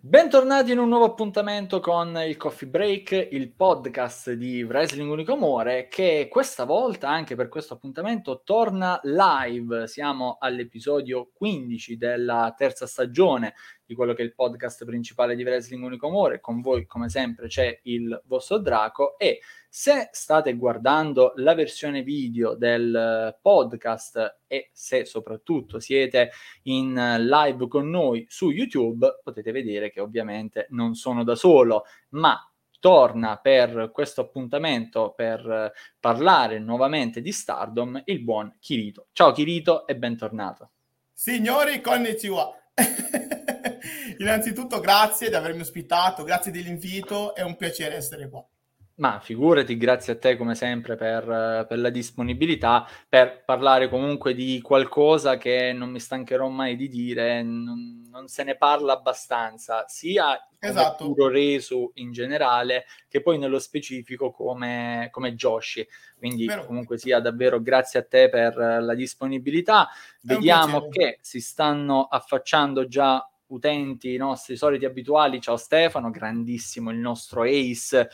Bentornati in un nuovo appuntamento con il Coffee Break, il podcast di Wrestling Unico Amore, che questa volta, anche per questo appuntamento, torna live. Siamo all'episodio 15 della terza stagione di quello che è il podcast principale di Wrestling Unico Amore. Con voi, come sempre, c'è il vostro Draco e se state guardando la versione video del podcast e se soprattutto siete in live con noi su YouTube, potete vedere che ovviamente non sono da solo, ma torna per questo appuntamento per parlare nuovamente di Stardom il buon Kirito. Ciao Kirito e bentornato. Signori, konnichiwa. Innanzitutto grazie di avermi ospitato, grazie dell'invito, è un piacere essere qua. Ma figurati, grazie a te come sempre per, per, la disponibilità, per parlare comunque di qualcosa che non mi stancherò mai di dire, non, non se ne parla abbastanza, sia esatto. puro reso in generale, che poi nello specifico come, come Joshi. Quindi Vero. comunque sia davvero grazie a te per la disponibilità. Vediamo che si stanno affacciando già utenti, i nostri soliti abituali. Ciao Stefano, grandissimo il nostro ace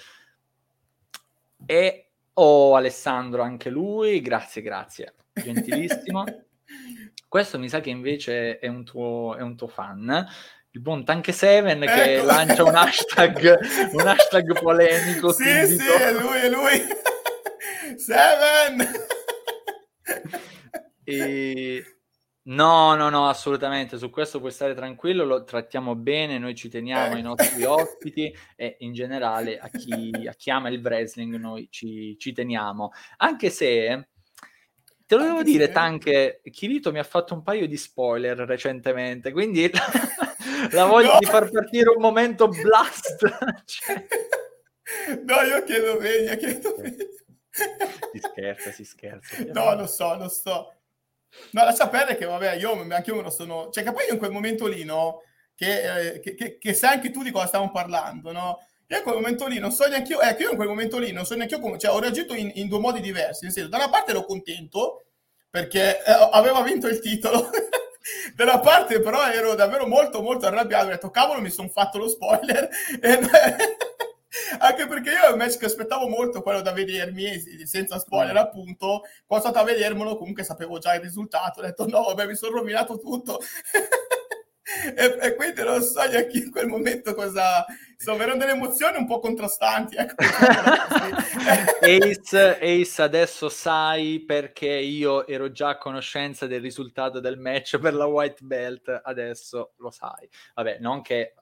e oh, Alessandro, anche lui, grazie, grazie, gentilissimo. Questo mi sa che invece è un tuo, è un tuo fan, il buon Tank Seven che ecco. lancia un hashtag, un hashtag polemico. Sì, sì, è lui, è lui. Seven! e No, no, no, assolutamente. Su questo puoi stare tranquillo, lo trattiamo bene, noi ci teniamo ai nostri ospiti e in generale a chi, a chi ama il wrestling noi ci, ci, teniamo. Anche se, te lo devo Anche dire, se... Tanche, Kirito mi ha fatto un paio di spoiler recentemente, quindi la voglia no. di far partire un momento blast. cioè... No, io chiedo meglio, chiedo meglio. Si scherza, si scherza. No, lo so, lo so. No, lascia perdere che, vabbè, io anche io me lo sono... Cioè, che poi io in quel momento lì, no? Che, eh, che, che, che sai anche tu di cosa stiamo parlando, no? Io in quel momento lì non so neanche io, ecco, io in quel momento lì non so neanche io come... Cioè, ho reagito in, in due modi diversi, nel senso, da una parte ero contento, perché eh, aveva vinto il titolo... Dalla parte però ero davvero molto molto arrabbiato, ho detto cavolo mi sono fatto lo spoiler e, anche perché io è un match che aspettavo molto quello da vedermi senza spoiler appunto quando sono stato a vedermelo comunque sapevo già il risultato. Ho detto no vabbè mi sono rovinato tutto. E, e, quindi non so neanche in quel momento cosa insomma erano delle emozioni un po' contrastanti ecco. Ace, Ace adesso sai perché io ero già a conoscenza del risultato del match per la white belt adesso lo sai. Vabbè non che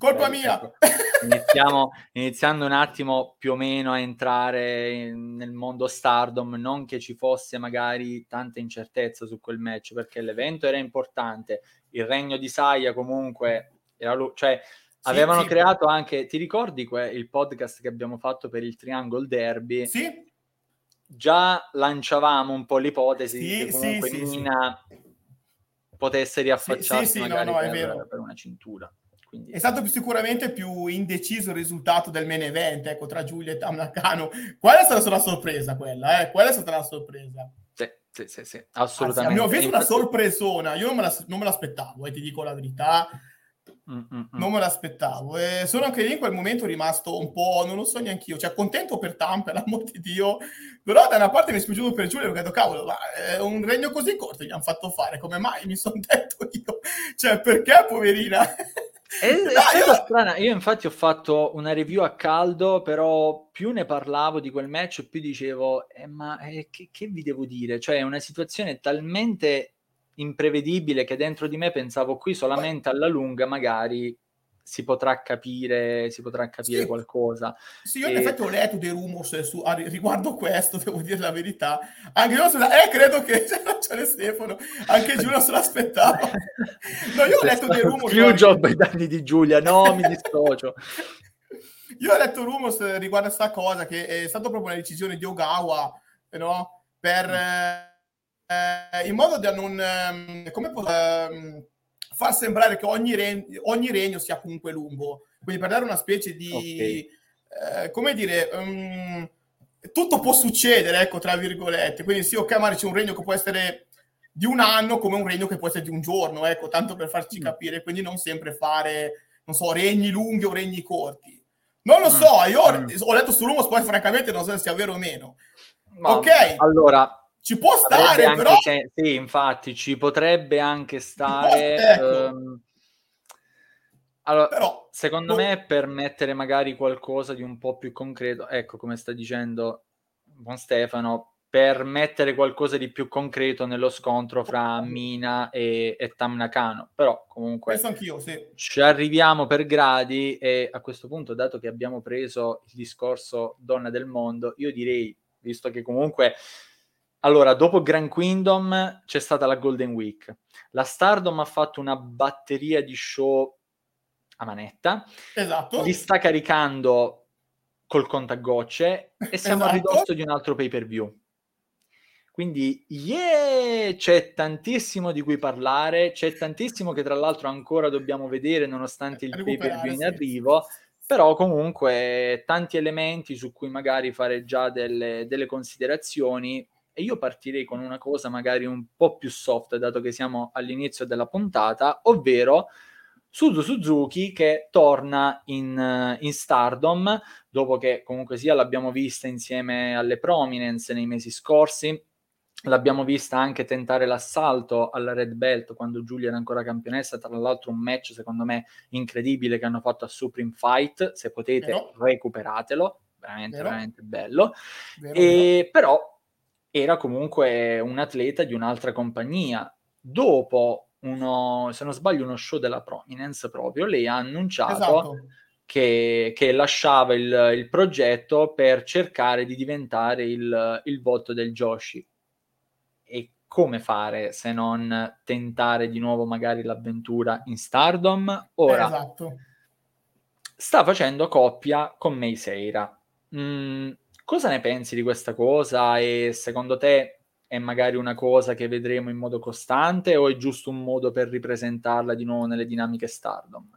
Colpa eh, mia! Ecco, iniziamo, iniziando un attimo più o meno a entrare in, nel mondo Stardom, non che ci fosse magari tanta incertezza su quel match, perché l'evento era importante, il regno di Saya comunque era lui, cioè sì, avevano sì. creato anche, ti ricordi que- il podcast che abbiamo fatto per il Triangle Derby? Sì. Già lanciavamo un po' l'ipotesi sì, che comunque Nina potesse riaffacciarsi magari no, no, per, per una cintura. Quindi... È stato sicuramente più indeciso il risultato del main event, ecco, tra Giulia e Tamnakano. Quella è stata una sorpresa, quella, eh? Quella è stata una sorpresa. Sì, sì, sì, sì assolutamente. Anzi, ho visto una sorpresona, io non me, la, non me l'aspettavo, eh, ti dico la verità. Mm-mm. Non me l'aspettavo. E sono anche lì in quel momento rimasto un po', non lo so neanche io, cioè contento per Tam, per l'amor di Dio, però da una parte mi è spiaciuto per Giulia perché ho detto, cavolo, ma è un regno così corto gli hanno fatto fare, come mai? Mi sono detto io, cioè perché poverina? È, è no, strana. Io infatti ho fatto una review a caldo, però più ne parlavo di quel match, più dicevo, eh, ma eh, che, che, vi devo dire? Cioè è una situazione talmente imprevedibile che dentro di me pensavo qui solamente alla lunga magari si potrà capire, si potrà capire sì. qualcosa. Sì, io e... in effetti ho letto dei rumors su, a, riguardo questo, devo dire la verità. Anche io, eh, credo che c'è Stefano, anche Giulia se l'aspettava. No, io ho letto dei rumors. Più job ai danni di Giulia, no, mi dissocio. io ho letto rumors riguardo a questa cosa, che è stata proprio una decisione di Ogawa, no? Per... Mm. Eh, in modo da non... Eh, come posso... Eh, far sembrare che ogni, regno, ogni regno sia comunque lungo. Quindi per dare una specie di, okay. eh, come dire, um, tutto può succedere, ecco, tra virgolette. Quindi sì, ok, magari c'è un regno che può essere di un anno come un regno che può essere di un giorno, ecco, tanto per farci mm. capire. Quindi non sempre fare non so, regni lunghi o regni corti. Non lo mm, so, io mm. ho letto su Rumors, poi francamente non so se sia vero o meno. Ma, ok. Allora, ci può stare, però... Se... Sì, infatti, ci potrebbe anche stare... Ecco. Um... Allora, però, secondo non... me per mettere magari qualcosa di un po' più concreto, ecco come sta dicendo Buon Stefano, per mettere qualcosa di più concreto nello scontro fra Mina e, e Tam Nakano. Però comunque sì. ci arriviamo per gradi e a questo punto, dato che abbiamo preso il discorso donna del mondo, io direi, visto che comunque... Allora, dopo Grand Kingdom c'è stata la Golden Week. La Stardom ha fatto una batteria di show a manetta. Esatto. Li sta caricando col contagocce e siamo esatto. a ridosso di un altro pay per view. Quindi, yeah, c'è tantissimo di cui parlare, c'è tantissimo che tra l'altro ancora dobbiamo vedere nonostante il pay per view in arrivo, però comunque tanti elementi su cui magari fare già delle, delle considerazioni e io partirei con una cosa magari un po' più soft, dato che siamo all'inizio della puntata, ovvero Suzu Suzuki che torna in, in, Stardom dopo che comunque sia l'abbiamo vista insieme alle Prominence nei mesi scorsi L'abbiamo vista anche tentare l'assalto alla Red Belt quando Giulia era ancora campionessa, tra l'altro un match secondo me incredibile che hanno fatto a Supreme Fight, se potete vero. recuperatelo, veramente vero. veramente bello. Vero, e, però era comunque un atleta di un'altra compagnia. Dopo uno, se non sbaglio, uno show della Prominence proprio, lei ha annunciato esatto. che, che, lasciava il, il, progetto per cercare di diventare il, il volto del Joshi e come fare se non tentare di nuovo magari l'avventura in Stardom? Ora, esatto. sta facendo coppia con Mei Seira. Mm, cosa ne pensi di questa cosa e secondo te è magari una cosa che vedremo in modo costante o è giusto un modo per ripresentarla di nuovo nelle dinamiche Stardom?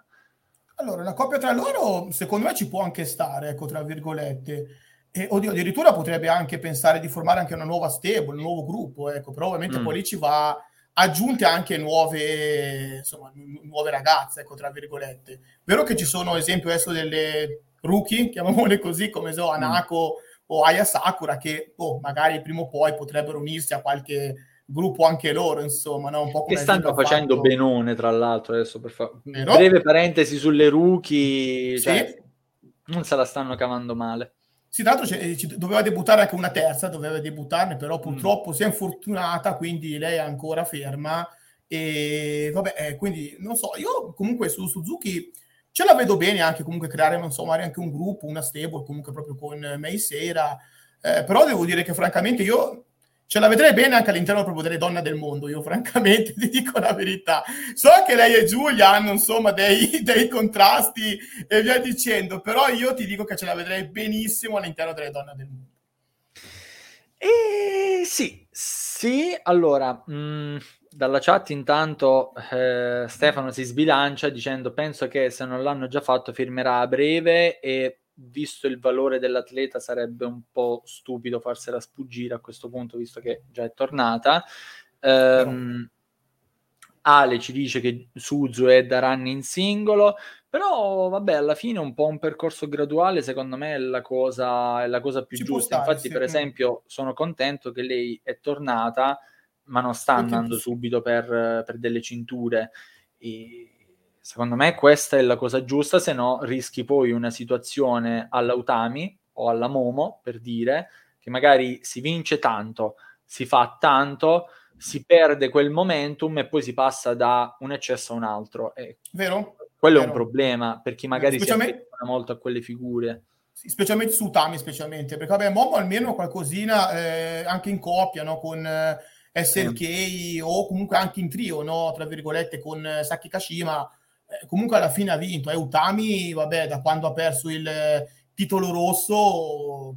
Allora, una coppia tra loro secondo me ci può anche stare, ecco, tra virgolette. E, oddio, addirittura potrebbe anche pensare di formare anche una nuova stable, un nuovo gruppo, ecco, però ovviamente mm. poi lì ci va aggiunte anche nuove, insomma, nuove ragazze, ecco, tra virgolette. Vero che ci sono, ad esempio, adesso delle rookie, chiamiamole così, come so, mm. Anako mm. O Aya Sakura, che oh, magari prima o poi potrebbero unirsi a qualche gruppo anche loro, insomma, no? un po' come che stanno facendo fatto... benone, tra l'altro, adesso per fare breve parentesi sulle rookie, cioè, sì. non se la stanno cavando male. Sì, tra l'altro doveva debuttare anche una terza, doveva debuttarne, però mm. purtroppo mm. si è infortunata, quindi lei è ancora ferma. E vabbè, eh, quindi non so, io comunque su Suzuki ce la vedo bene anche comunque creare, non so, magari anche un gruppo, una stable, comunque proprio con Mei Sera. Eh, però devo dire che francamente io ce la vedrei bene anche all'interno proprio delle donne del mondo, io francamente ti dico la verità. So che lei e Giulia hanno insomma dei, dei, contrasti e via dicendo, però io ti dico che ce la vedrei benissimo all'interno delle donne del mondo. Eh, sì, sì, allora, mh, mm, dalla chat intanto eh, Stefano si sbilancia dicendo penso che se non l'hanno già fatto firmerà a breve e visto il valore dell'atleta sarebbe un po' stupido farsela sfuggire a questo punto, visto che già è tornata. Um, Ale ci dice che Suzu è da run in singolo, però vabbè, alla fine un po' un percorso graduale secondo me è la cosa, è la cosa più ci giusta. Stare, Infatti, sì. per esempio, sono contento che lei è tornata, ma non sta andando subito per, per delle cinture. E Secondo me questa è la cosa giusta, se no rischi poi una situazione all'Autami o alla Momo, per dire, che magari si vince tanto, si fa tanto, si perde quel momentum e poi si passa da un eccesso a un altro. E Vero? Quello Vero. è un problema per chi magari Specialmente... si affeziona molto a quelle figure. Sì, specialmente su Utami, specialmente, perché vabbè, Momo almeno qualcosina eh, anche in coppia, no? con eh, SLK mm. o comunque anche in trio, no? tra virgolette, con eh, Saki Kashima eh, comunque alla fine ha vinto. E Utami, vabbè, da quando ha perso il eh, titolo rosso...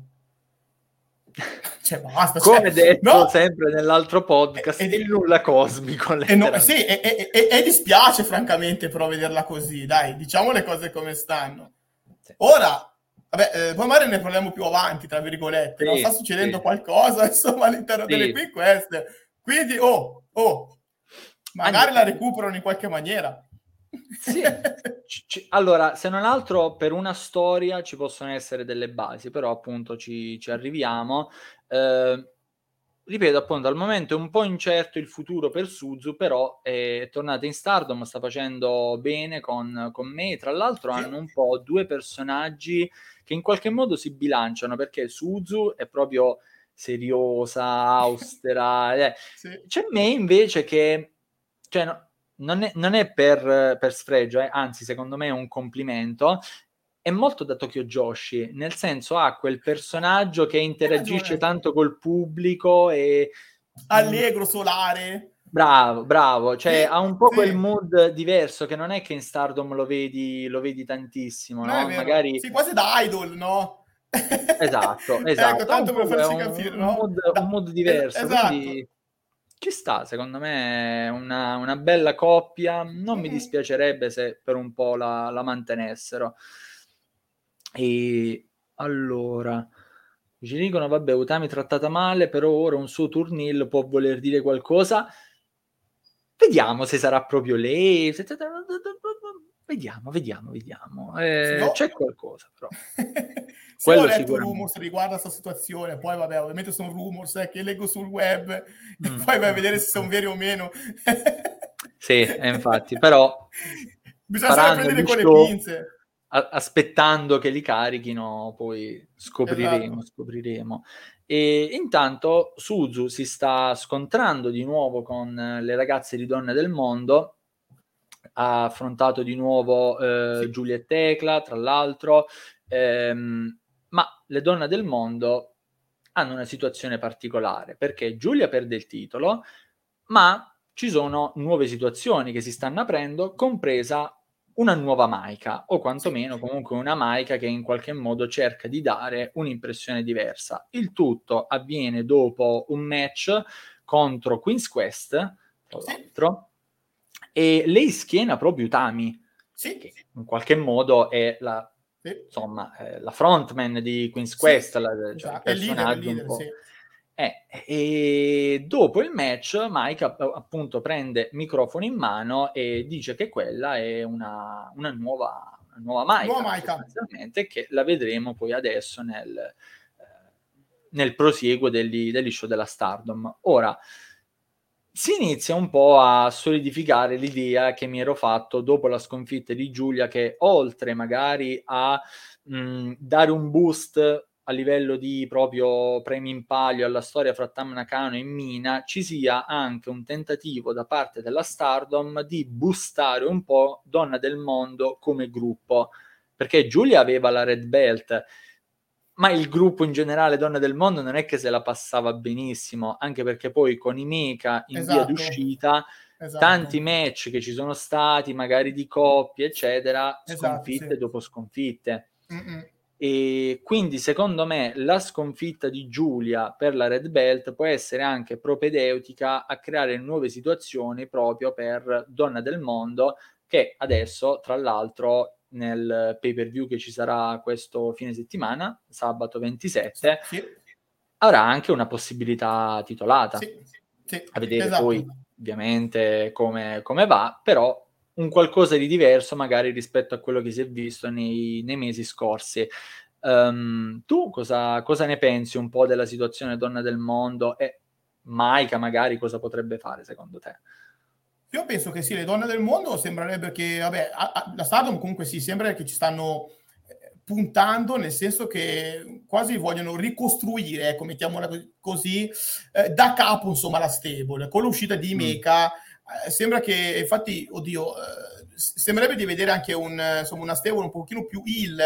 Cioè, basta, cioè, Come cioè, detto no? sempre nell'altro podcast, è, il nulla cosmico. E, no, sì, e, e, e, dispiace francamente però vederla così, dai, diciamo le cose come stanno. Sì. Ora, vabbè, eh, poi magari ne parliamo più avanti, tra virgolette, sì, non sta succedendo sì. qualcosa, insomma, all'interno delle Quick Quest. Quindi, oh, oh, magari Anche... la recuperano in qualche maniera. Sì. C- allora, se non altro, per una storia ci possono essere delle basi, però appunto ci, ci arriviamo. Eh, ripeto, appunto, al momento è un po' incerto il futuro per Suzu, però è tornata in Stardom, sta facendo bene con, con me. Tra l'altro sì. hanno un po' due personaggi che in qualche modo si bilanciano, perché Suzu è proprio seriosa, austera. Eh. Sì. C'è me invece che... Cioè, no, non è, non è per, per, sfregio, eh, anzi secondo me è un complimento, è molto da Tokyo Joshi, nel senso ha quel personaggio che interagisce tanto col pubblico e... Allegro, solare. Bravo, bravo, cioè sì, ha un po' sì. quel mood diverso che non è che in Stardom lo vedi, lo vedi tantissimo, no? no? Magari... Sì, quasi da idol, no? Esatto, esatto. ecco, tanto per farci capire, no? Un mood, un mood diverso, esatto. quindi ci sta, secondo me una, una bella coppia, non mi dispiacerebbe se per un po' la, la mantenessero. E allora, ci dicono, vabbè, Utami trattata male, però ora un suo turnil può voler dire qualcosa. Vediamo se sarà proprio lei. Vediamo, vediamo, vediamo. Eh, no. C'è qualcosa però. Se ho letto rumors riguardo a questa situazione, poi vabbè, ovviamente sono rumors eh, che leggo sul web mm. poi vai a vedere se sono veri o meno. sì, infatti, però bisogna prendere con le pinze. aspettando che li carichino, poi scopriremo, esatto. scopriremo. E intanto Suzu si sta scontrando di nuovo con le ragazze di Donne del Mondo ha affrontato di nuovo eh, sì. Giulia e Tecla, tra l'altro, ehm, ma le donne del mondo hanno una situazione particolare perché Giulia perde il titolo, ma ci sono nuove situazioni che si stanno aprendo, compresa una nuova Maika, o quantomeno comunque una Maika che in qualche modo cerca di dare un'impressione diversa. Il tutto avviene dopo un match contro Queen's Quest, tra l'altro, e lei schiena proprio Utami, sì. che in qualche modo è la, sì. insomma, eh, la frontman di Queen's Quest, sì. la, cioè esatto. il personaggio leader, un. Eh, e dopo il match Mike appunto prende microfono in mano e dice che quella è una, una nuova, una nuova Mike. che la vedremo poi adesso nel, eh, nel prosieguo degli, degli show della Stardom. Ora, si inizia un po' a solidificare l'idea che mi ero fatto dopo la sconfitta di Giulia, che oltre magari a mh, dare un boost a livello di proprio premi in palio alla storia fra Tam Nakano e Mina, ci sia anche un tentativo da parte della Stardom di boostare un po' Donna del Mondo come gruppo, perché Giulia aveva la red belt ma il gruppo in generale Donne del Mondo non è che se la passava benissimo, anche perché poi con i Mecha in esatto. via d'uscita, esatto. tanti match che ci sono stati, magari di coppie, eccetera, esatto, sconfitte sì. dopo sconfitte. Mm-mm. E quindi secondo me la sconfitta di Giulia per la Red Belt può essere anche propedeutica a creare nuove situazioni proprio per Donna del Mondo che adesso tra l'altro nel pay per view che ci sarà questo fine settimana, sabato 27, sì. avrà anche una possibilità titolata. Sì, sì, a vedere esatto. poi ovviamente come, come, va, però un qualcosa di diverso magari rispetto a quello che si è visto nei, nei mesi scorsi. Um, tu cosa, cosa, ne pensi un po' della situazione donna del mondo e Maika magari cosa potrebbe fare secondo te? Io penso che sì, le donne del mondo sembrerebbe che, vabbè, a, a, la Stardom comunque sì, sembra che ci stanno eh, puntando, nel senso che quasi vogliono ricostruire, ecco, mettiamola così, eh, da capo, insomma, la stable. Con l'uscita di. Mecha, mm. eh, sembra che, infatti, oddio, eh, sembrerebbe di vedere anche un, insomma, una stable un pochino più ill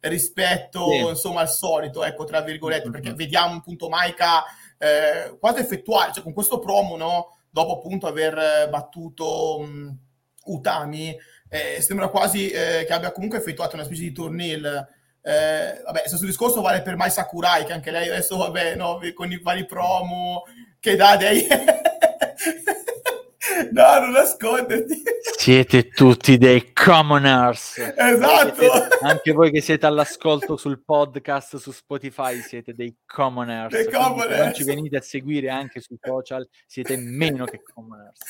rispetto, sì. insomma, al solito, ecco, tra virgolette, mm-hmm. perché vediamo appunto Maika eh, quasi effettuare, cioè con questo promo, no? Dopo appunto aver eh, battuto um, Utami, eh, sembra quasi eh, che abbia comunque effettuato una specie di turnil. Eh, vabbè, stesso discorso vale per Mai Sakurai, che anche lei adesso, vabbè, no, con i vari promo che dà dei... no, non nasconderti. Siete tutti dei commoners. Esatto. Siete, anche voi che siete all'ascolto sul podcast su Spotify siete dei commoners. Dei commoners. Non ci venite a seguire anche sui social, siete meno che commoners.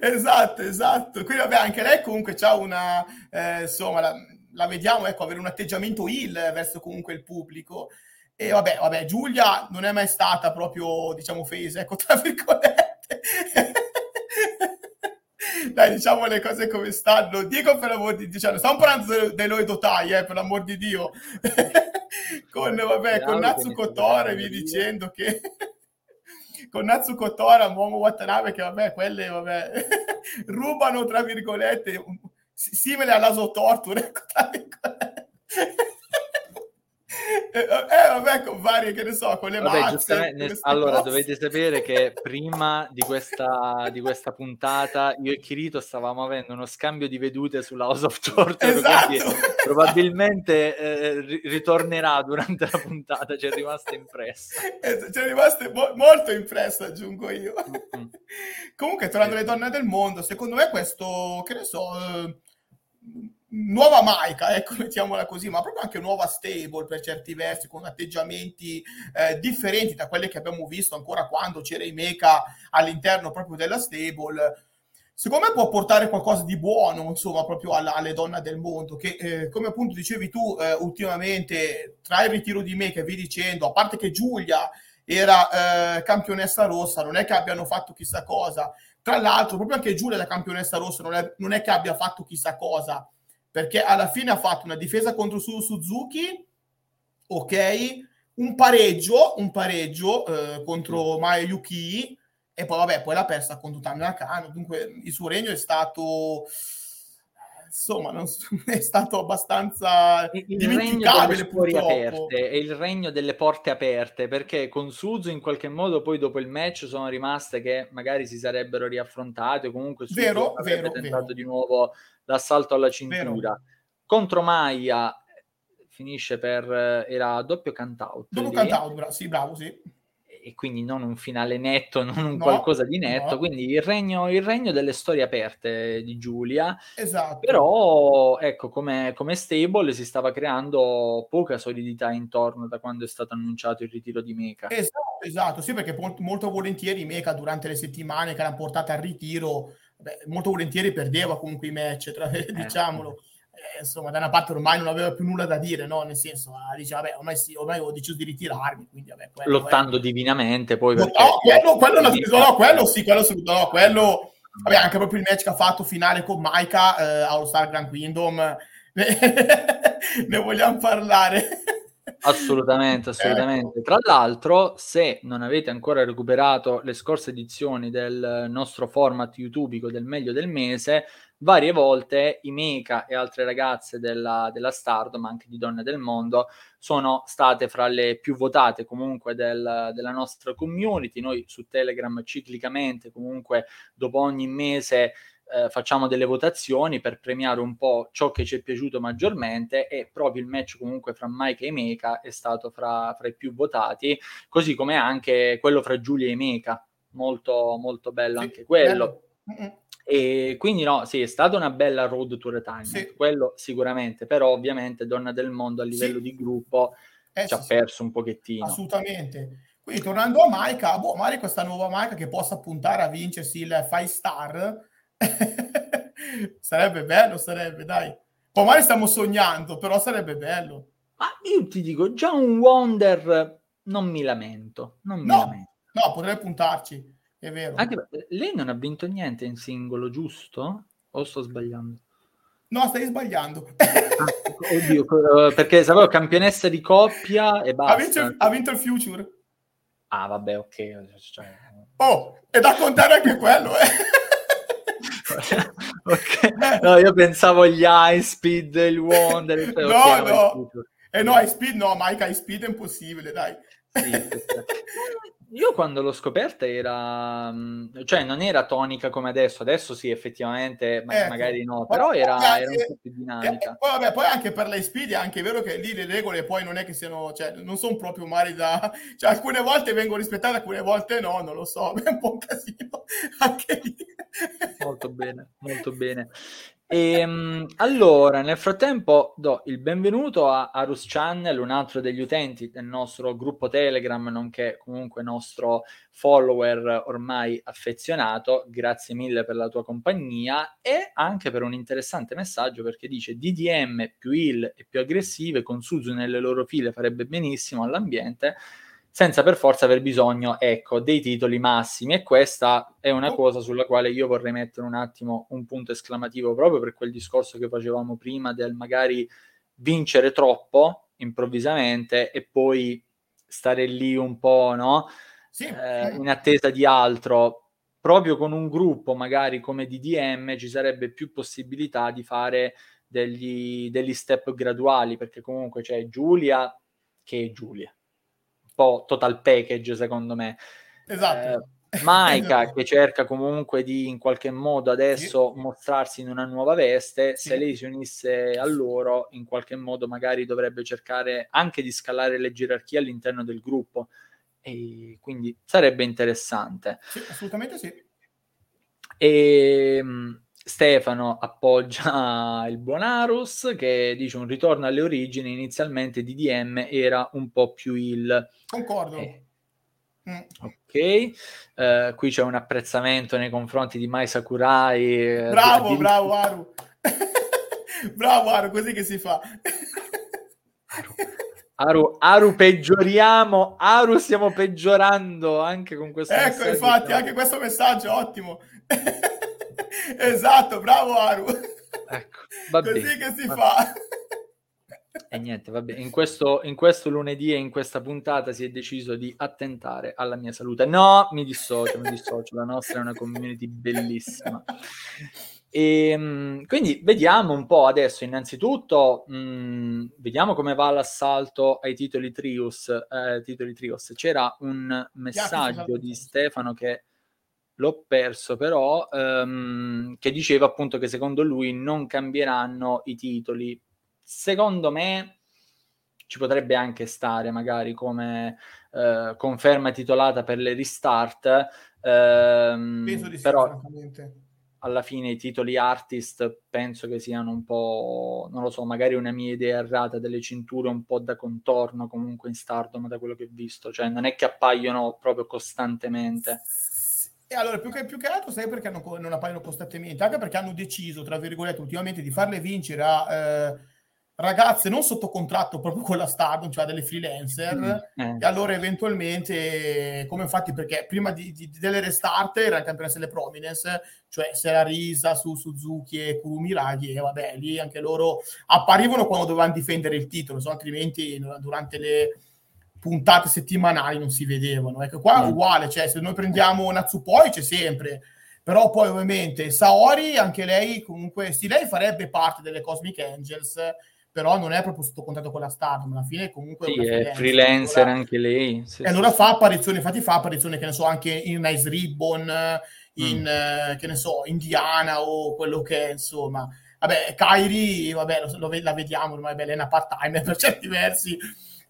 esatto, esatto. Quindi vabbè, anche lei comunque ha una, eh, insomma, la, la, vediamo, ecco, avere un atteggiamento ill verso comunque il pubblico. E vabbè, vabbè, Giulia non è mai stata proprio, diciamo, face, ecco, tra virgolette. Dai, diciamo le cose come stanno. Dico per l'amor di Dio, cioè, stiamo parlando dei loro dotai, eh, per l'amor di Dio. con, vabbè, con Natsu Kotore vi dicendo che con Natsu Kotora, Momo Watanabe, che vabbè, quelle vabbè, rubano, tra virgolette, simile all'aso torture, ecco, tra virgolette. Eh, eh, vabbè, con varie, che ne so, con le vabbè, mazze. Nel, allora, cose. dovete sapere che prima di questa, di questa, puntata io e Kirito stavamo avendo uno scambio di vedute sulla House of Torture, esatto. probabilmente eh, ritornerà durante la puntata, ci è rimasta impressa. Eh, ci è rimasta mo- molto impressa, aggiungo io. Mm-hmm. Comunque, tornando alle donne del mondo, secondo me questo, che ne so... Eh, nuova Maika, ecco, mettiamola così, ma proprio anche nuova stable per certi versi, con atteggiamenti eh, differenti da quelli che abbiamo visto ancora quando c'era i mecha all'interno proprio della stable. Secondo me può portare qualcosa di buono, insomma, proprio alla, alle donne del mondo, che eh, come appunto dicevi tu, eh, ultimamente tra il ritiro di me che vi dicendo, a parte che Giulia era eh, campionessa rossa, non è che abbiano fatto chissà cosa. Tra l'altro, proprio anche Giulia da campionessa rossa non è, non è che abbia fatto chissà cosa perché alla fine ha fatto una difesa contro Su Suzuki, ok, un pareggio, un pareggio eh, contro Maya Yuki e poi vabbè, poi l'ha persa contro Kano, dunque il suo regno è stato insomma non, è stato abbastanza il dimenticabile regno aperte, è il regno delle porte aperte perché con Suzu in qualche modo poi dopo il match sono rimaste che magari si sarebbero riaffrontate comunque Suzu vero, avrebbe vero, tentato vero. di nuovo l'assalto alla cintura. Vero. Contro Maya finisce per era doppio count Doppio count bra- sì, bravo, sì. E quindi non un finale netto, non un no, qualcosa di netto. No. Quindi il regno, il regno, delle storie aperte di Giulia. Esatto. Però, ecco, come, come stable si stava creando poca solidità intorno da quando è stato annunciato il ritiro di Mecha. Esatto, esatto. Sì, perché molto, molto volentieri Mecha durante le settimane che l'hanno portata al ritiro beh, molto volentieri perdeva comunque i match, tra, eh, diciamolo. Eh, insomma, da una parte ormai non aveva più nulla da dire, no? Nel senso, ah, dice, vabbè, ormai, sì, ormai ho deciso di ritirarmi, quindi vabbè, Lottando è... divinamente, poi... Perché... No, quello, quello, no, no, quello sì, quello, no, quello... Vabbè, anche proprio il match che ha fatto finale con Maika eh, All Star Grand Kingdom, ne vogliamo parlare. Assolutamente, assolutamente. Ecco. Tra l'altro, se non avete ancora recuperato le scorse edizioni del nostro format YouTubico del meglio del mese, varie volte i Mecha e altre ragazze della, della Stardom, anche di Donne del Mondo, sono state fra le più votate comunque del, della nostra community. Noi su Telegram ciclicamente, comunque dopo ogni mese eh, facciamo delle votazioni per premiare un po' ciò che ci è piaciuto maggiormente e proprio il match comunque fra Mike e Mecha è stato fra, fra i più votati, così come anche quello fra Giulia e Mecha, molto, molto bello sì, anche quello. Bello. E quindi no, sì, è stata una bella road to retirement, sì. quello sicuramente, però ovviamente Donna del Mondo a livello sì. di gruppo eh, ci ha perso un pochettino. Assolutamente. Quindi tornando a Maika, boh, magari questa nuova Maika che possa puntare a vincersi il 5 star, sarebbe bello, sarebbe, dai. Poi magari stiamo sognando, però sarebbe bello. Ma io ti dico, già un Wonder non mi lamento. Non mi no, lamento. no, potrei puntarci, è vero. Anche, lei non ha vinto niente in singolo, giusto? O sto sbagliando? No, stai sbagliando. ah, oddio, perché sapevo campionessa di coppia e basta. Ha vinto, ha vinto il Future. Ah, vabbè, ok. Cioè... Oh, è da contare anche quello, eh. okay. No, io pensavo agli high speed, il wonder. Il... No, okay, no. Eh no, high speed no, Mike high speed è impossibile, dai. Sì, io quando l'ho scoperta era, mm, cioè non era tonica come adesso, adesso sì effettivamente, ma ecco. magari no, però era, anche, era, un po' più dinamica. Eh, poi, vabbè, poi anche per le speed è anche vero che lì le regole poi non è che siano, cioè non sono proprio mari da, cioè alcune volte vengono rispettate, alcune volte no, non lo so, è un po' un casino anche lì. Molto bene, molto bene. E, ehm, allora, nel frattempo do il benvenuto a Arus Channel, un altro degli utenti del nostro gruppo Telegram, nonché comunque nostro follower ormai affezionato. Grazie mille per la tua compagnia e anche per un interessante messaggio perché dice DDM più heal e più aggressive con Suzu nelle loro file farebbe benissimo all'ambiente senza per forza aver bisogno, ecco, dei titoli massimi. E questa è una cosa sulla quale io vorrei mettere un attimo un punto esclamativo proprio per quel discorso che facevamo prima del magari vincere troppo improvvisamente e poi stare lì un po', no? Sì. Eh, in attesa di altro. Proprio con un gruppo magari come DDM ci sarebbe più possibilità di fare degli, degli step graduali, perché comunque c'è Giulia che è Giulia po' total package secondo me. Esatto. Eh, Maika che cerca comunque di in qualche modo adesso sì. mostrarsi in una nuova veste, sì. se lei si unisse a loro in qualche modo magari dovrebbe cercare anche di scalare le gerarchie all'interno del gruppo e quindi sarebbe interessante. Sì, assolutamente sì. E, ehm, Stefano appoggia il buon Arus che dice un ritorno alle origini, inizialmente DDM era un po' più il... Concordo. Eh. Mm. Ok, uh, qui c'è un apprezzamento nei confronti di Mai Sakurai. Eh, bravo, di... bravo Aru. bravo Aru, così che si fa. Aru, Aru, peggioriamo, Aru stiamo peggiorando anche con questo ecco, messaggio. Ecco, infatti, anche questo messaggio ottimo. esatto, bravo Aru. Ecco, va Così bene, che si fa. E niente, vabbè, in questo, in questo lunedì e in questa puntata si è deciso di attentare alla mia salute. No, mi dissocio, mi dissocio, la nostra è una community bellissima. E, ehm, quindi vediamo un po' adesso, innanzitutto, mh, mm, vediamo come va l'assalto ai titoli Trios. Eh, titoli Trios. C'era un messaggio di Stefano che l'ho perso però, ehm, che diceva appunto che secondo lui non cambieranno i titoli. Secondo me ci potrebbe anche stare magari come eh, conferma titolata per le restart, ehm, Penso di sì, però alla fine i titoli artist penso che siano un po', non lo so, magari una mia idea errata delle cinture un po' da contorno comunque in Stardom da quello che ho visto, cioè non è che appaiono proprio costantemente. E allora, più che, più che altro, sai perché non, non appaiono costantemente? Anche perché hanno deciso, tra virgolette, ultimamente di farle vincere a eh, ragazze non sotto contratto proprio con la Stardom, cioè delle freelancer, mm, eh. e allora eventualmente, come infatti perché prima di, di, delle restart erano campionesse delle Prominence, cioè Sera Risa su Suzuki e Kurumi Raghi, e vabbè, lì anche loro apparivano quando dovevano difendere il titolo, so, altrimenti durante le puntate settimanali non si vedevano. Ecco, qua è uguale, cioè se noi prendiamo Natsupoi c'è sempre, però poi ovviamente Saori, anche lei comunque, sì, lei farebbe parte delle Cosmic Angels, però non è proprio sotto contatto con la Stardom, alla fine comunque sì, è freelancer allora, anche lei. Sì, e allora fa apparizioni, infatti fa apparizioni, che ne so, anche in Nice Ribbon, in, mm. eh, che ne so, Indiana o quello che è, insomma. Vabbè, Kairi, vabbè, lo, lo, la vediamo, ormai è una part-time per certi versi,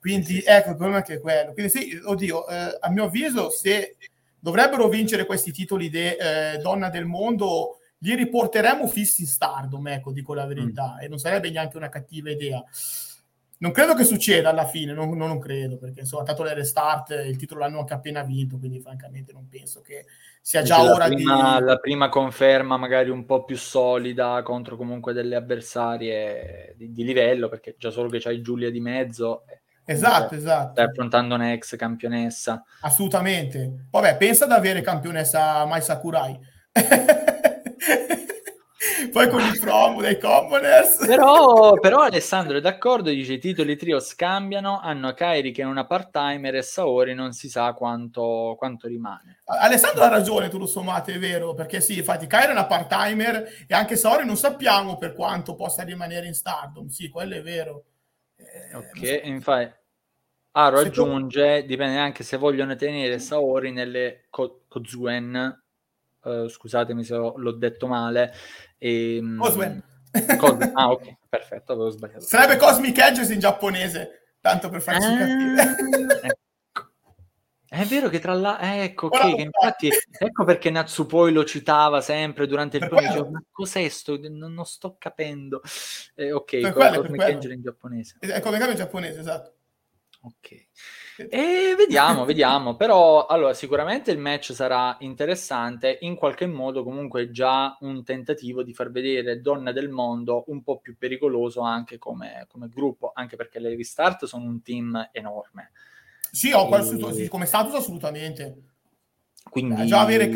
quindi ecco, il problema è che è quello. Quindi sì, oddio, eh, a mio avviso, se dovrebbero vincere questi titoli di eh, donna del mondo, li riporteremo fissi in stardom, ecco, dico la verità, mm. e non sarebbe neanche una cattiva idea. Non credo che succeda alla fine, non, non, non credo, perché insomma, tanto le restart, il titolo l'hanno anche appena vinto, quindi francamente non penso che sia già la ora prima, di... La prima conferma magari un po' più solida contro comunque delle avversarie di, di livello, perché già solo che c'hai Giulia di mezzo Esatto, esatto. Stai affrontando un'ex campionessa. Assolutamente. Vabbè, pensa ad avere campionessa Mai Sakurai. Poi con i promo dei commoners. Però, però Alessandro è d'accordo, dice i titoli trio scambiano, hanno Kairi che è una part-timer e Saori non si sa quanto, quanto rimane. Alessandro ha ragione, tu lo sommato, è vero, perché sì, infatti Kairi è una part-timer e anche Saori non sappiamo per quanto possa rimanere in Stardom, sì, quello è vero. Ok, so. infatti Aro aggiunge, tu... dipende anche se vogliono tenere Saori nelle Ko- Kozuen, uh, scusatemi se l'ho detto male. E, ehm, Kozuen. Cos- ah, ok, perfetto, avevo sbagliato. Sarebbe Cosmic Edges in giapponese, tanto per farci ah, capire. È vero che tra l'altro, eh, ecco, ok, che infatti ecco perché Natsupoi lo citava sempre durante il diceva, ma cos'è sto? Non, non sto capendo. Eh, ok, quello, Cosmic Angel in giapponese. È come in giapponese, esatto. Ok. E vediamo, vediamo. Però, allora, sicuramente il match sarà interessante. In qualche modo, comunque, già un tentativo di far vedere Donna del Mondo un po' più pericoloso anche come, come gruppo, anche perché le Restart sono un team enorme. Sì, ho e... sì, come status assolutamente. Quindi... Eh, già avere,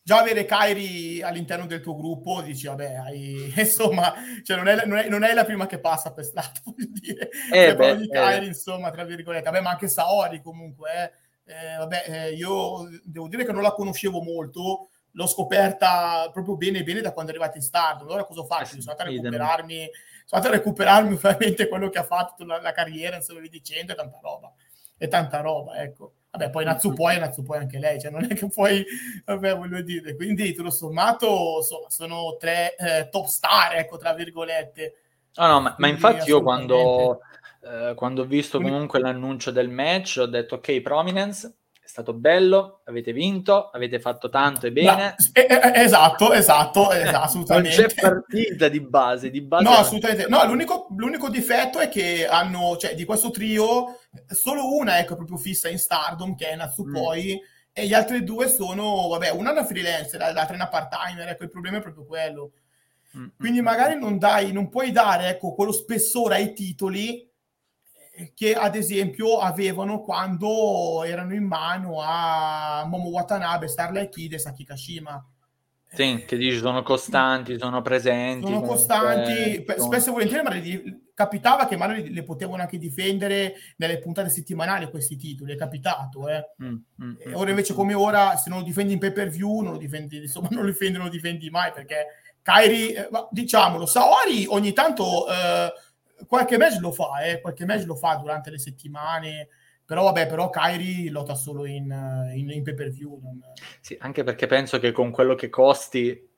già avere Kairi all'interno del tuo gruppo, dici, vabbè, hai, insomma, cioè non, è, non, è, non, è, la prima che passa per stato, voglio dire. Eh, beh, di Kairi, eh. insomma, tra virgolette. Vabbè, ma anche Saori comunque, eh. Eh, vabbè, eh, io devo dire che non la conoscevo molto, l'ho scoperta proprio bene bene da quando è arrivata in Stardom. Allora cosa? Eh sono andato a recuperarmi, sono andato a recuperarmi veramente quello che ha fatto la, la carriera, insomma, dicendo, e tanta roba. E tanta roba, ecco. Vabbè, poi Natsupoi è Natsupoi anche lei, cioè non è che poi, vabbè, voglio dire, quindi tutto sommato insomma, sono tre eh, top star, ecco, tra virgolette. No, no, ma, ma infatti io quando, eh, quando ho visto comunque l'annuncio del match ho detto ok, Prominence, stato bello, avete vinto, avete fatto tanto e bene. No, eh, eh, esatto, esatto, esatto, assolutamente. Non c'è partita di base, di base. No, assolutamente. No, l'unico, l'unico, difetto è che hanno, cioè, di questo trio, solo una ecco, è proprio fissa in Stardom, che è Natsupoi, mm. e gli altri due sono, vabbè, una è una freelance, l'altra è una part-timer, ecco, il problema è proprio quello. Mm. Quindi magari non dai, non puoi dare, ecco, quello spessore ai titoli che ad esempio avevano quando erano in mano a Momo Watanabe, Starlight Kid e Saki Kashima. Sì, che dici sono costanti, sono presenti. Sono costanti, sono... spesso e volentieri magari capitava che magari le potevano anche difendere nelle puntate settimanali questi titoli, è capitato. Eh. Mm, mm, ora mm, invece mm. come ora, se non lo difendi in pay per view, non lo difendi, insomma, non lo difendi, non lo difendi mai, perché Kairi, eh, diciamolo, Saori ogni tanto... Eh, qualche match lo fa, eh, qualche match lo fa durante le settimane, però vabbè, però Kairi lotta solo in, in, in pay per view. Non... Sì, anche perché penso che con quello che costi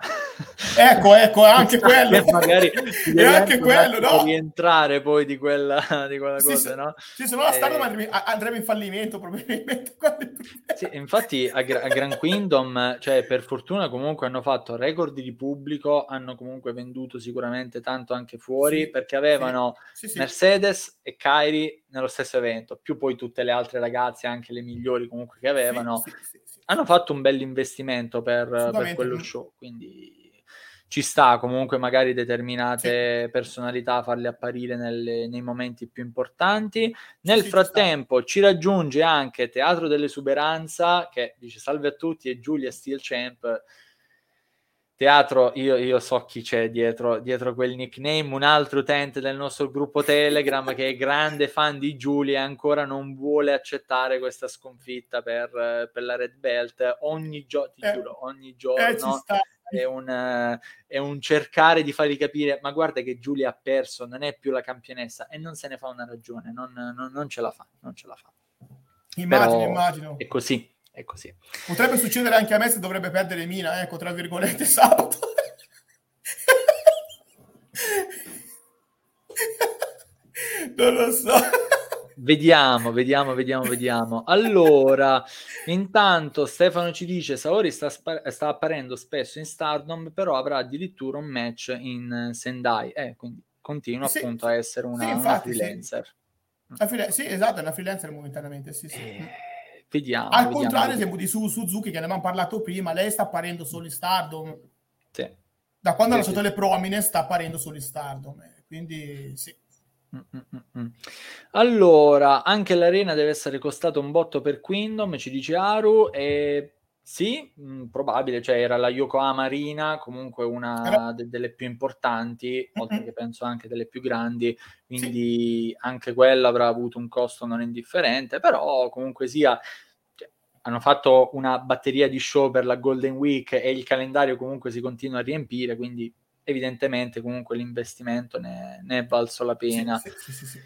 ecco, ecco, anche quello. magari è anche quello, no? rientrare poi di quella, di quella sì, cosa, sì, no? Sì, se no la Stardom eh... andrebbe in fallimento probabilmente. sì, infatti a, a Grand Kingdom, cioè per fortuna comunque hanno fatto record di pubblico, hanno comunque venduto sicuramente tanto anche fuori, sì, perché avevano Mercedes e Kairi nello stesso evento, più poi tutte le altre ragazze, anche le migliori comunque che avevano. Hanno fatto un bel investimento per, per quello show, quindi ci sta comunque magari determinate sì. personalità farle apparire nelle, nei momenti più importanti. Nel sì, frattempo ci, ci, raggiunge anche Teatro dell'Esuberanza che dice salve a tutti e Giulia Steel Champ. Teatro, io, io, so chi c'è dietro, dietro quel nickname, un altro utente del nostro gruppo Telegram che è grande fan di Giulia e ancora non vuole accettare questa sconfitta per, per la Red Belt. Ogni, gio- eh, giuro, ogni giorno eh, è un, è un, cercare di fargli capire, ma guarda che Giulia ha perso, non è più la campionessa e non se ne fa una ragione, non, non, non ce la fa, non ce la fa. Immagino, Però immagino. È così, è così. Potrebbe succedere anche a me se dovrebbe perdere Mina, ecco, tra virgolette, sabato. non lo so. Vediamo, vediamo, vediamo, vediamo. Allora, intanto Stefano ci dice Saori sta, spa- sta, apparendo spesso in Stardom, però avrà addirittura un match in Sendai. Eh, quindi continua sì, appunto a essere una, sì, infatti, una freelancer. Sì. Fre- sì. esatto, è una freelancer momentaneamente, sì, sì. Eh, vediamo. Al vediamo, contrario, esempio di Su- Suzuki, che ne abbiamo parlato prima, lei sta apparendo solo in Stardom. Sì. Da quando ha lasciato le promine sta apparendo solo in Stardom. Eh. Quindi sì. Mm-mm-mm. Allora, anche l'arena deve essere costata un botto per Quindom, ci dice Aru, e sì, mh, mm, probabile, cioè era la Yokohama Arena, comunque una de- delle più importanti, oltre che penso anche delle più grandi, quindi sì. anche quella avrà avuto un costo non indifferente, però comunque sia cioè, hanno fatto una batteria di show per la Golden Week e il calendario comunque si continua a riempire, quindi evidentemente comunque l'investimento ne, ne è valso la pena. Sì, sì, sì,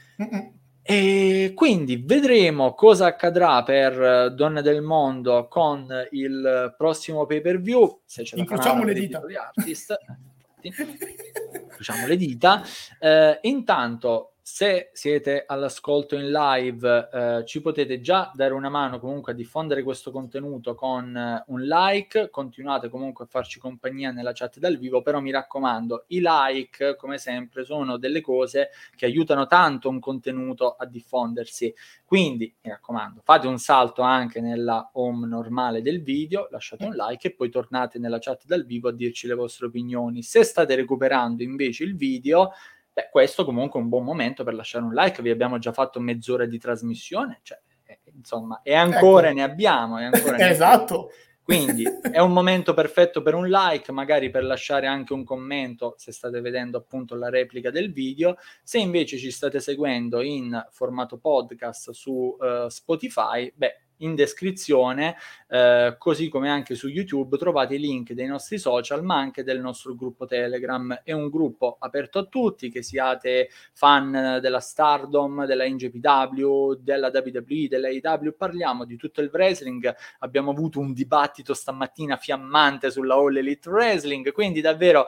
e quindi vedremo cosa accadrà per Donne del Mondo con il prossimo pay per view. Se ce la Incrociamo le dita. Artist, incrociamo le dita. Eh, intanto se siete all'ascolto in live, eh, ci potete già dare una mano comunque a diffondere questo contenuto con eh, un like. Continuate comunque a farci compagnia nella chat dal vivo, però mi raccomando, i like, come sempre, sono delle cose che aiutano tanto un contenuto a diffondersi. Quindi, mi raccomando, fate un salto anche nella home normale del video, lasciate un like e poi tornate nella chat dal vivo a dirci le vostre opinioni. Se state recuperando invece il video, Beh, questo comunque è un buon momento per lasciare un like, vi abbiamo già fatto mezz'ora di trasmissione, cioè, eh, insomma, e ancora ecco. ne abbiamo. E ancora ne esatto. Quindi è un momento perfetto per un like, magari per lasciare anche un commento se state vedendo appunto la replica del video. Se invece ci state seguendo in formato podcast su uh, Spotify, beh, in descrizione, eh, così come anche su YouTube trovate i link dei nostri social, ma anche del nostro gruppo Telegram. È un gruppo aperto a tutti, che siate fan della Stardom, della NJPW, della WWE, della AEW, parliamo di tutto il wrestling. Abbiamo avuto un dibattito stamattina fiammante sulla All Elite Wrestling, quindi davvero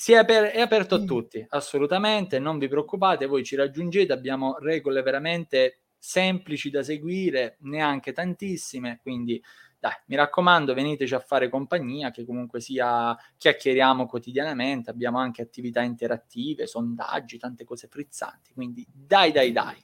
si è, aper- è aperto a mm. tutti, assolutamente, non vi preoccupate, voi ci raggiungete, abbiamo regole veramente semplici da seguire, neanche tantissime, quindi dai, mi raccomando, veniteci a fare compagnia, che comunque sia chiacchieriamo quotidianamente, abbiamo anche attività interattive, sondaggi, tante cose frizzanti, quindi dai, dai, dai.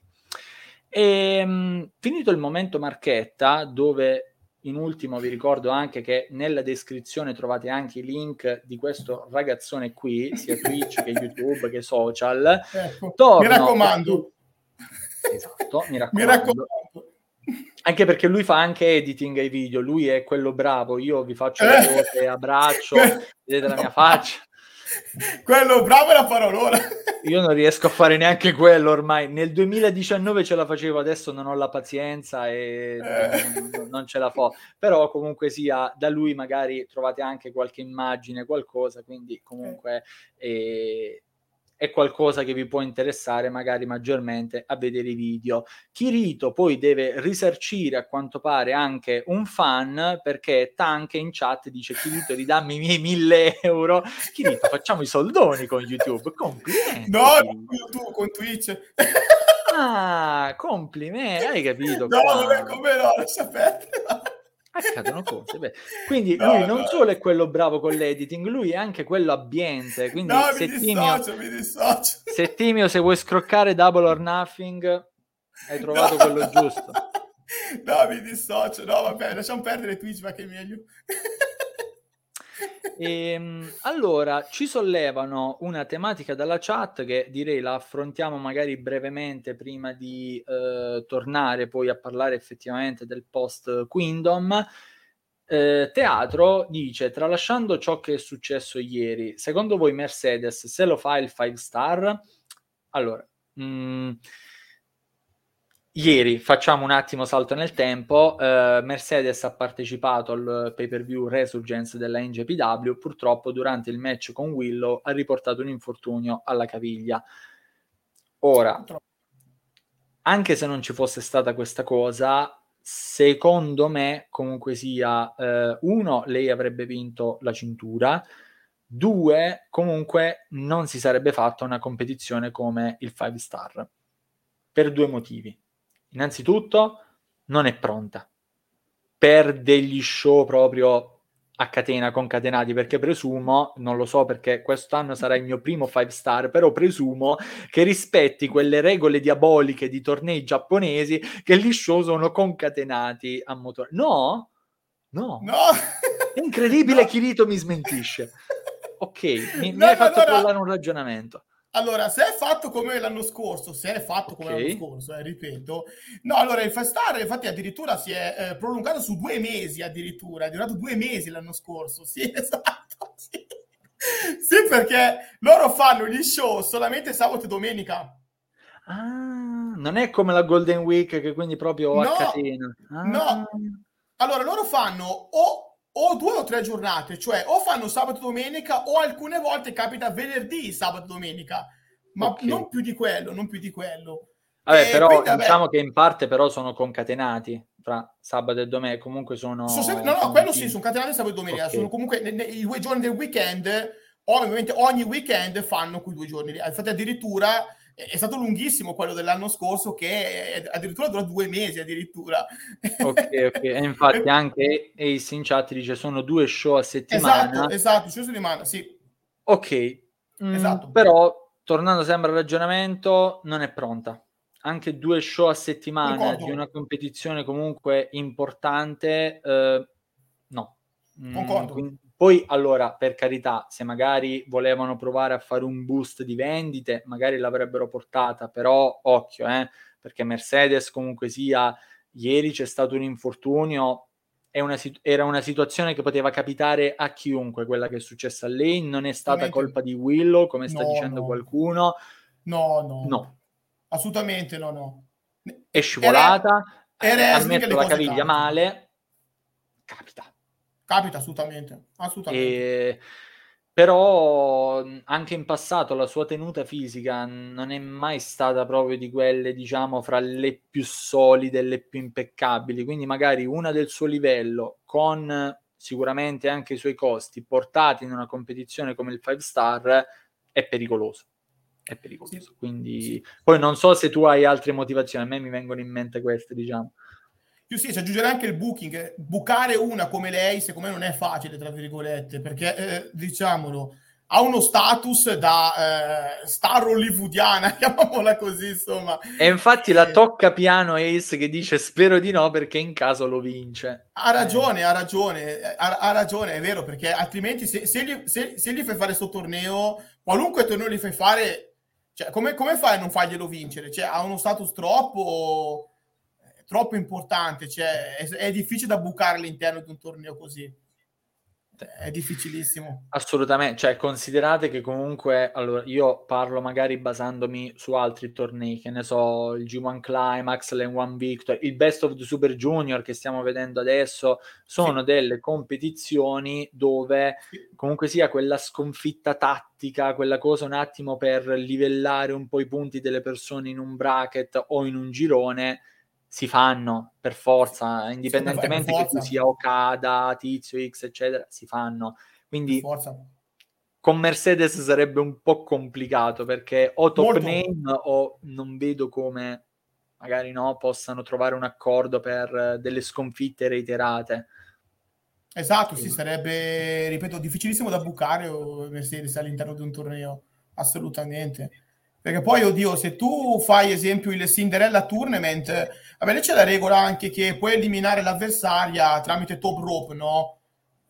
E, ehm, finito il momento marchetta, dove in ultimo vi ricordo anche che nella descrizione trovate anche i link di questo ragazzone qui, sia Twitch che YouTube che social. Ecco, mi raccomando. Esatto, mi raccomando. mi raccomando. Anche perché lui fa anche editing ai video, lui è quello bravo, io vi faccio le eh. cose, abbraccio, vedete la mia faccia. Quello bravo è la parola. Io non riesco a fare neanche quello ormai. Nel 2019 ce la facevo, adesso non ho la pazienza e eh. non, non, ce la fo. Però comunque sia, da lui magari trovate anche qualche immagine, qualcosa, quindi comunque eh, è qualcosa che vi può interessare magari maggiormente a vedere i video. Kirito poi deve risarcire a quanto pare anche un fan perché Tank in chat dice Kirito ridammi i miei mille euro. Kirito facciamo i soldoni con YouTube, complimenti. No, con YouTube, con Twitch. Ah, complimenti, hai capito? No, come no, lascia perdere accadono cose. Beh. Quindi no, lui non no. solo è quello bravo con l'editing, lui è anche quello abbiente. Quindi no, se mi dissocio, Timio, mi dissocio. Se Timio, se vuoi scroccare double or nothing, hai trovato quello giusto. No, mi dissocio. No, vabbè, lasciamo perdere Twitch, ma che meglio. E, ehm, allora, ci sollevano una tematica dalla chat che direi la affrontiamo magari brevemente prima di eh, tornare poi a parlare effettivamente del post Queendom. Eh, teatro dice, tralasciando ciò che è successo ieri, secondo voi Mercedes se lo fa il 5 star? Allora, mh, mm, Ieri, facciamo un attimo salto nel tempo, eh, Mercedes ha partecipato al pay per view Resurgence della NJPW, purtroppo durante il match con Willow ha riportato un infortunio alla caviglia. Ora, anche se non ci fosse stata questa cosa, secondo me comunque sia, eh, uno, lei avrebbe vinto la cintura, due, comunque non si sarebbe fatta una competizione come il 5 star, per due motivi innanzitutto non è pronta per degli show proprio a catena concatenati perché presumo, non lo so perché quest'anno sarà il mio primo 5 star, però presumo che rispetti quelle regole diaboliche di tornei giapponesi che gli show sono concatenati a motore. No? No. no. È incredibile, no. Kirito mi smentisce. Ok, mi, no, mi hai fatto allora... un ragionamento. Allora, se è fatto come l'anno scorso, se è fatto come okay. l'anno scorso, eh, ripeto, no, allora il Fast Star infatti addirittura si è eh, prolungato su due mesi addirittura, è durato due mesi l'anno scorso, sì, esatto, sì. sì, perché loro fanno gli show solamente sabato e domenica. Ah, non è come la Golden Week che quindi proprio no, a catena. Ah. No, allora loro fanno o o due o tre giornate, cioè o fanno sabato e domenica o alcune volte capita venerdì, sabato e domenica, ma okay. non più di quello, non più di quello. Vabbè, e però quindi, diciamo vabbè, che in parte però sono concatenati tra sabato e domenica, comunque sono... sono sempre, no, no, quello sì, sono concatenati sabato e domenica, okay. sono comunque nei, nei, i due giorni del weekend ovviamente ogni weekend fanno quei due giorni. Infatti addirittura è stato lunghissimo quello dell'anno scorso che addirittura dura due mesi addirittura. Ok ok. E infatti anche Ace in chat dice sono due show a settimana esatto esatto show a settimana sì. Ok. Mm, esatto. però tornando sempre al ragionamento non è pronta. Anche due show a settimana Concordo. di una competizione comunque importante eh, no. Mm, Concordo. quindi, poi, allora, per carità, se magari volevano provare a fare un boost di vendite, magari l'avrebbero portata, però occhio, eh, perché Mercedes comunque sia, ieri c'è stato un infortunio, una, era una situazione che poteva capitare a chiunque, quella che è successa a lei, non è stata colpa di Willow, come sta no, dicendo no. qualcuno. No, no, no. Assolutamente no, no. È scivolata, era, era ha messo la caviglia male, capita Capita assolutamente, assolutamente. E, però anche in passato la sua tenuta fisica non è mai stata proprio di quelle, diciamo, fra le più solide le più impeccabili. Quindi magari una del suo livello, con sicuramente anche i suoi costi, portati in una competizione come il 5 star, è pericoloso. È pericoloso. Sì. Quindi sì. poi non so se tu hai altre motivazioni, a me mi vengono in mente queste, diciamo. Più sì, ci aggiungerà anche il booking. Bucare una come lei, secondo me, non è facile, tra virgolette, perché, eh, diciamolo, ha uno status da eh, star hollywoodiana, chiamiamola così, insomma. E infatti la tocca piano Ace che dice spero di no perché in caso lo vince. Ha ragione, ha ragione, ha, ha ragione, è vero, perché altrimenti se, se, gli, se, se, gli, fai fare questo torneo, qualunque torneo gli fai fare, cioè, come, come fai a non farglielo vincere? Cioè, ha uno status troppo troppo importante, cioè è, è difficile da bucare all'interno di un torneo così. È difficilissimo. Assolutamente, cioè considerate che comunque, allora io parlo magari basandomi su altri tornei, che ne so, il G1 Climax, l'N1 Victor, il Best of the Super Junior che stiamo vedendo adesso, sono sì. delle competizioni dove comunque sia quella sconfitta tattica, quella cosa un attimo per livellare un po' i punti delle persone in un bracket o in un girone, si fanno per forza, indipendentemente forza. che tu sia Okada, Tizio X, eccetera, si fanno. Quindi con Mercedes sarebbe un po' complicato perché o top Molto. name o non vedo come magari no, possano trovare un accordo per delle sconfitte reiterate. Esatto, sì, sarebbe, ripeto, difficilissimo da bucare Mercedes all'interno di un torneo, assolutamente. Perché poi, oddio, se tu fai esempio il Cinderella Tournament, vabbè, c'è la regola anche che puoi eliminare l'avversaria tramite top rope, no?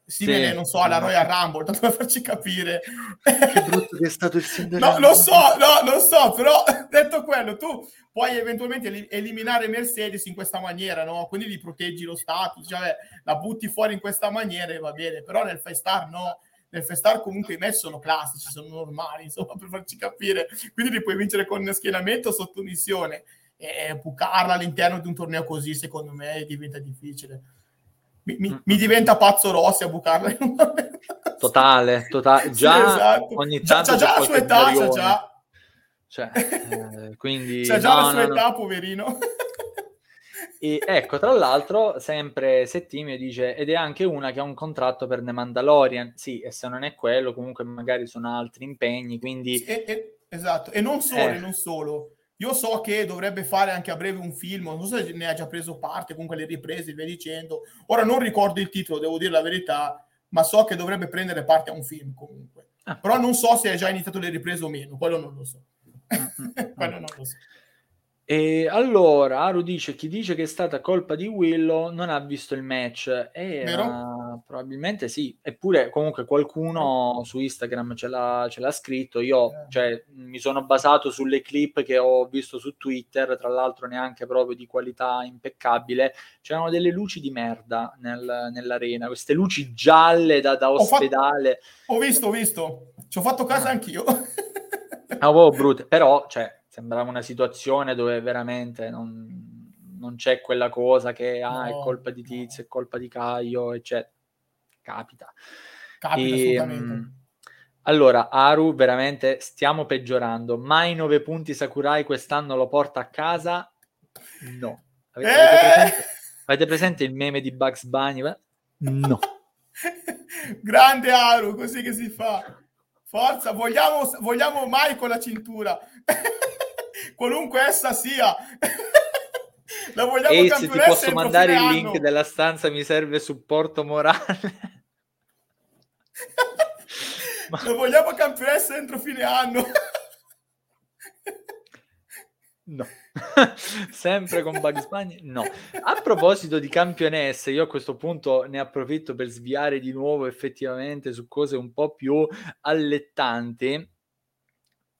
Simile, sì. non so, alla Royal Rumble, tanto per farci capire. Che brutto che è stato il Cinderella. No, lo so, no, lo so, però detto quello, tu puoi eventualmente eliminare Mercedes in questa maniera, no? Quindi gli proteggi lo status, cioè la butti fuori in questa maniera e va bene, però nel Five Star no Festar comunque i match sono classici, sono normali, insomma, per farci capire. Quindi li puoi vincere con schienamento o sottomissione. E bucarla all'interno di un torneo così, secondo me, diventa difficile. Mi, mi, mi diventa pazzo Rossi a bucarla. totale, totale. Già sì, esatto. ogni tanto c'ha, già la sua età, c'ha già. Cioè, eh, quindi... C'ha già no, la sua no, età, no. poverino. E ecco, tra l'altro, sempre Settimio dice, ed è anche una che ha un contratto per The Mandalorian. Sì, e se non è quello, comunque magari sono altri impegni, quindi... E, e, esatto, e non solo, eh. non solo. Io so che dovrebbe fare anche a breve un film, non so se ne ha già preso parte, comunque le riprese, via dicendo. Ora non ricordo il titolo, devo dire la verità, ma so che dovrebbe prendere parte a un film comunque. Ah. Però non so se ha già iniziato le riprese o meno, quello non lo so. quello non lo so. E allora Aru dice: Chi dice che è stata colpa di Willow non ha visto il match. E uh, probabilmente sì. Eppure, comunque, qualcuno su Instagram ce l'ha, ce l'ha scritto. Io eh. cioè, mi sono basato sulle clip che ho visto su Twitter, tra l'altro, neanche proprio di qualità impeccabile. C'erano delle luci di merda nel, nell'arena, queste luci gialle da, da ospedale. Ho, fatto, ho, visto, ho visto, ci ho fatto caso anch'io. Ah, oh, brutte, però, cioè, sembrava una situazione dove veramente non, non c'è quella cosa che ah, no, è colpa di Tizio, no. è colpa di Caio, eccetera. Capita. Capita e, mh, allora, Aru, veramente stiamo peggiorando. Mai 9 punti Sakurai quest'anno lo porta a casa? No. Avete, eh! avete, presente, avete presente, il meme di Bugs Bunny? No. Grande Aru, così che si fa. Forza, vogliamo, vogliamo mai con la cintura. Qualunque essa sia. la vogliamo Ace, ti posso mandare il link anno. della stanza, mi serve supporto morale. Ma... La vogliamo campionessa entro fine anno. no. Sempre con Bugs Bunny? No. A proposito di campionesse, io a questo punto ne approfitto per sviare di nuovo effettivamente su cose un po' più allettanti.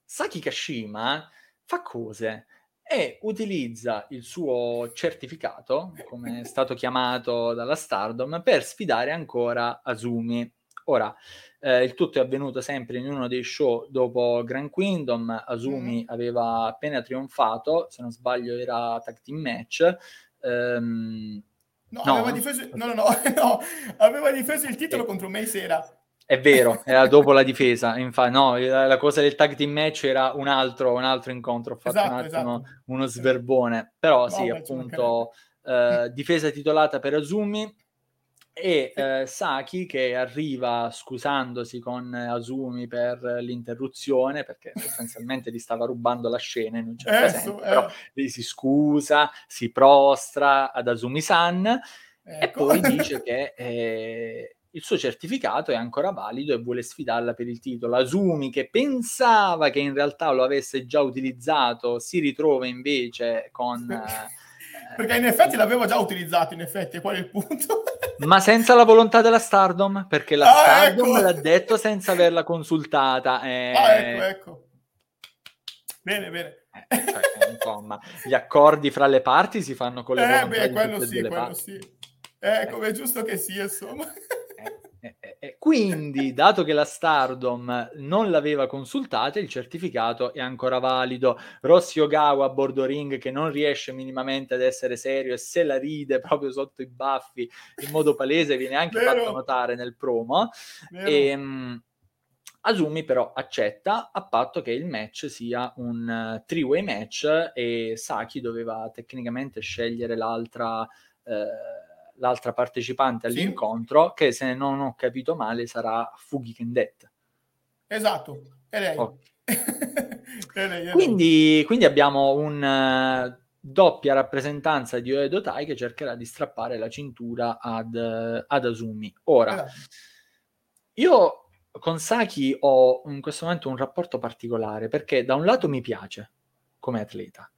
Saki Kashima fa cose e utilizza il suo certificato, come è stato chiamato dalla Stardom, per sfidare ancora Azumi. Ora, eh, il tutto è avvenuto sempre in uno dei show dopo Grand Kingdom. Asumi mm. aveva appena trionfato, se non sbaglio era tag team match. Um, no, no. Aveva difeso, no, no, no, no, aveva difeso il titolo eh. contro Mace era. È vero, era dopo la difesa. Infatti, no, la cosa del tag team match era un altro, un altro incontro. Ho fatto esatto, un attimo esatto. uno sverbone. Però no, sì, appunto, eh, difesa titolata per Asumi e eh, Saki che arriva scusandosi con Asumi per l'interruzione perché sostanzialmente gli stava rubando la scena in un certo eh, senso, eh. però lei si scusa, si prostra ad Asumi-san ecco. e poi dice che eh, il suo certificato è ancora valido e vuole sfidarla per il titolo. Asumi che pensava che in realtà lo avesse già utilizzato si ritrova invece con... perché in effetti l'avevo già utilizzato, in effetti, qual è il punto? Ma senza la volontà della Stardom, perché la ah, Stardom ecco. l'ha detto senza averla consultata. Eh... Ah, ecco, ecco. Bene, bene. Eh, cioè, insomma, gli accordi fra le parti si fanno con le eh, beh, quello sì, quello parti. sì. Eh, come è giusto che sia, insomma. Eh, eh, eh, quindi, dato che la Stardom non l'aveva consultata, il certificato è ancora valido. Rossi Ogawa a bordo ring che non riesce minimamente ad essere serio e se la ride proprio sotto i baffi in modo palese viene anche Vero. fatto notare nel promo. E, um, Asumi però accetta a patto che il match sia un uh, three-way match e Saki doveva tecnicamente scegliere l'altra uh, l'altra partecipante all'incontro, sì. che se non ho capito male sarà Fughi Kendet. Esatto, è lei. Oh. è lei, è quindi, quindi, abbiamo una uh, doppia rappresentanza di Oedo Tai che cercherà di strappare la cintura ad, uh, ad Asumi. Ora, esatto. io con Saki ho in questo momento un rapporto particolare perché da un lato mi piace come atleta,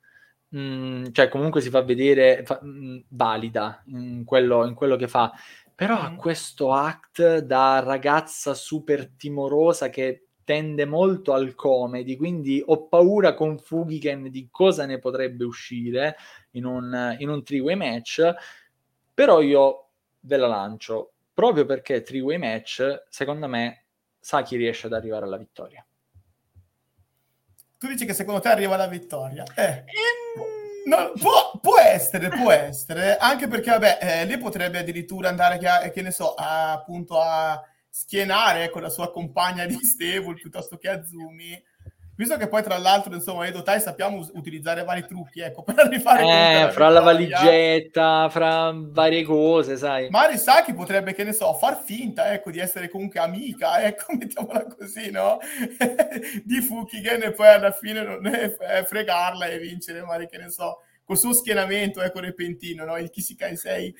mh, mhmm, cioè comunque si fa vedere fa, mh, mhmm, valida in quello, in quello, che fa, però ha questo act da ragazza super timorosa che tende molto al comedy, quindi ho paura con Fugiken di cosa ne potrebbe uscire in un, in un three-way match, però io ve la lancio, proprio perché three-way match, secondo me, sa chi riesce ad arrivare alla vittoria. Tu dici che secondo te arriva la vittoria. Eh. No, può, può, essere, può essere, anche perché, vabbè, eh, lei potrebbe addirittura andare, che, che ne so, a, appunto a schienare ecco, la sua compagna di stable piuttosto che a Zumi Visto che poi, tra l'altro, insomma, Edo Tai sappiamo utilizzare vari trucchi, ecco, per arrivare eh, fra la valigetta, fra varie cose, sai. Mari Saki potrebbe, che ne so, far finta, ecco, di essere comunque amica, ecco, mettiamola così, no? di Fukigen e poi alla fine non è, fregarla e vincere, magari, che ne so, col suo schienamento, ecco, repentino, no? Il Kisikai 6.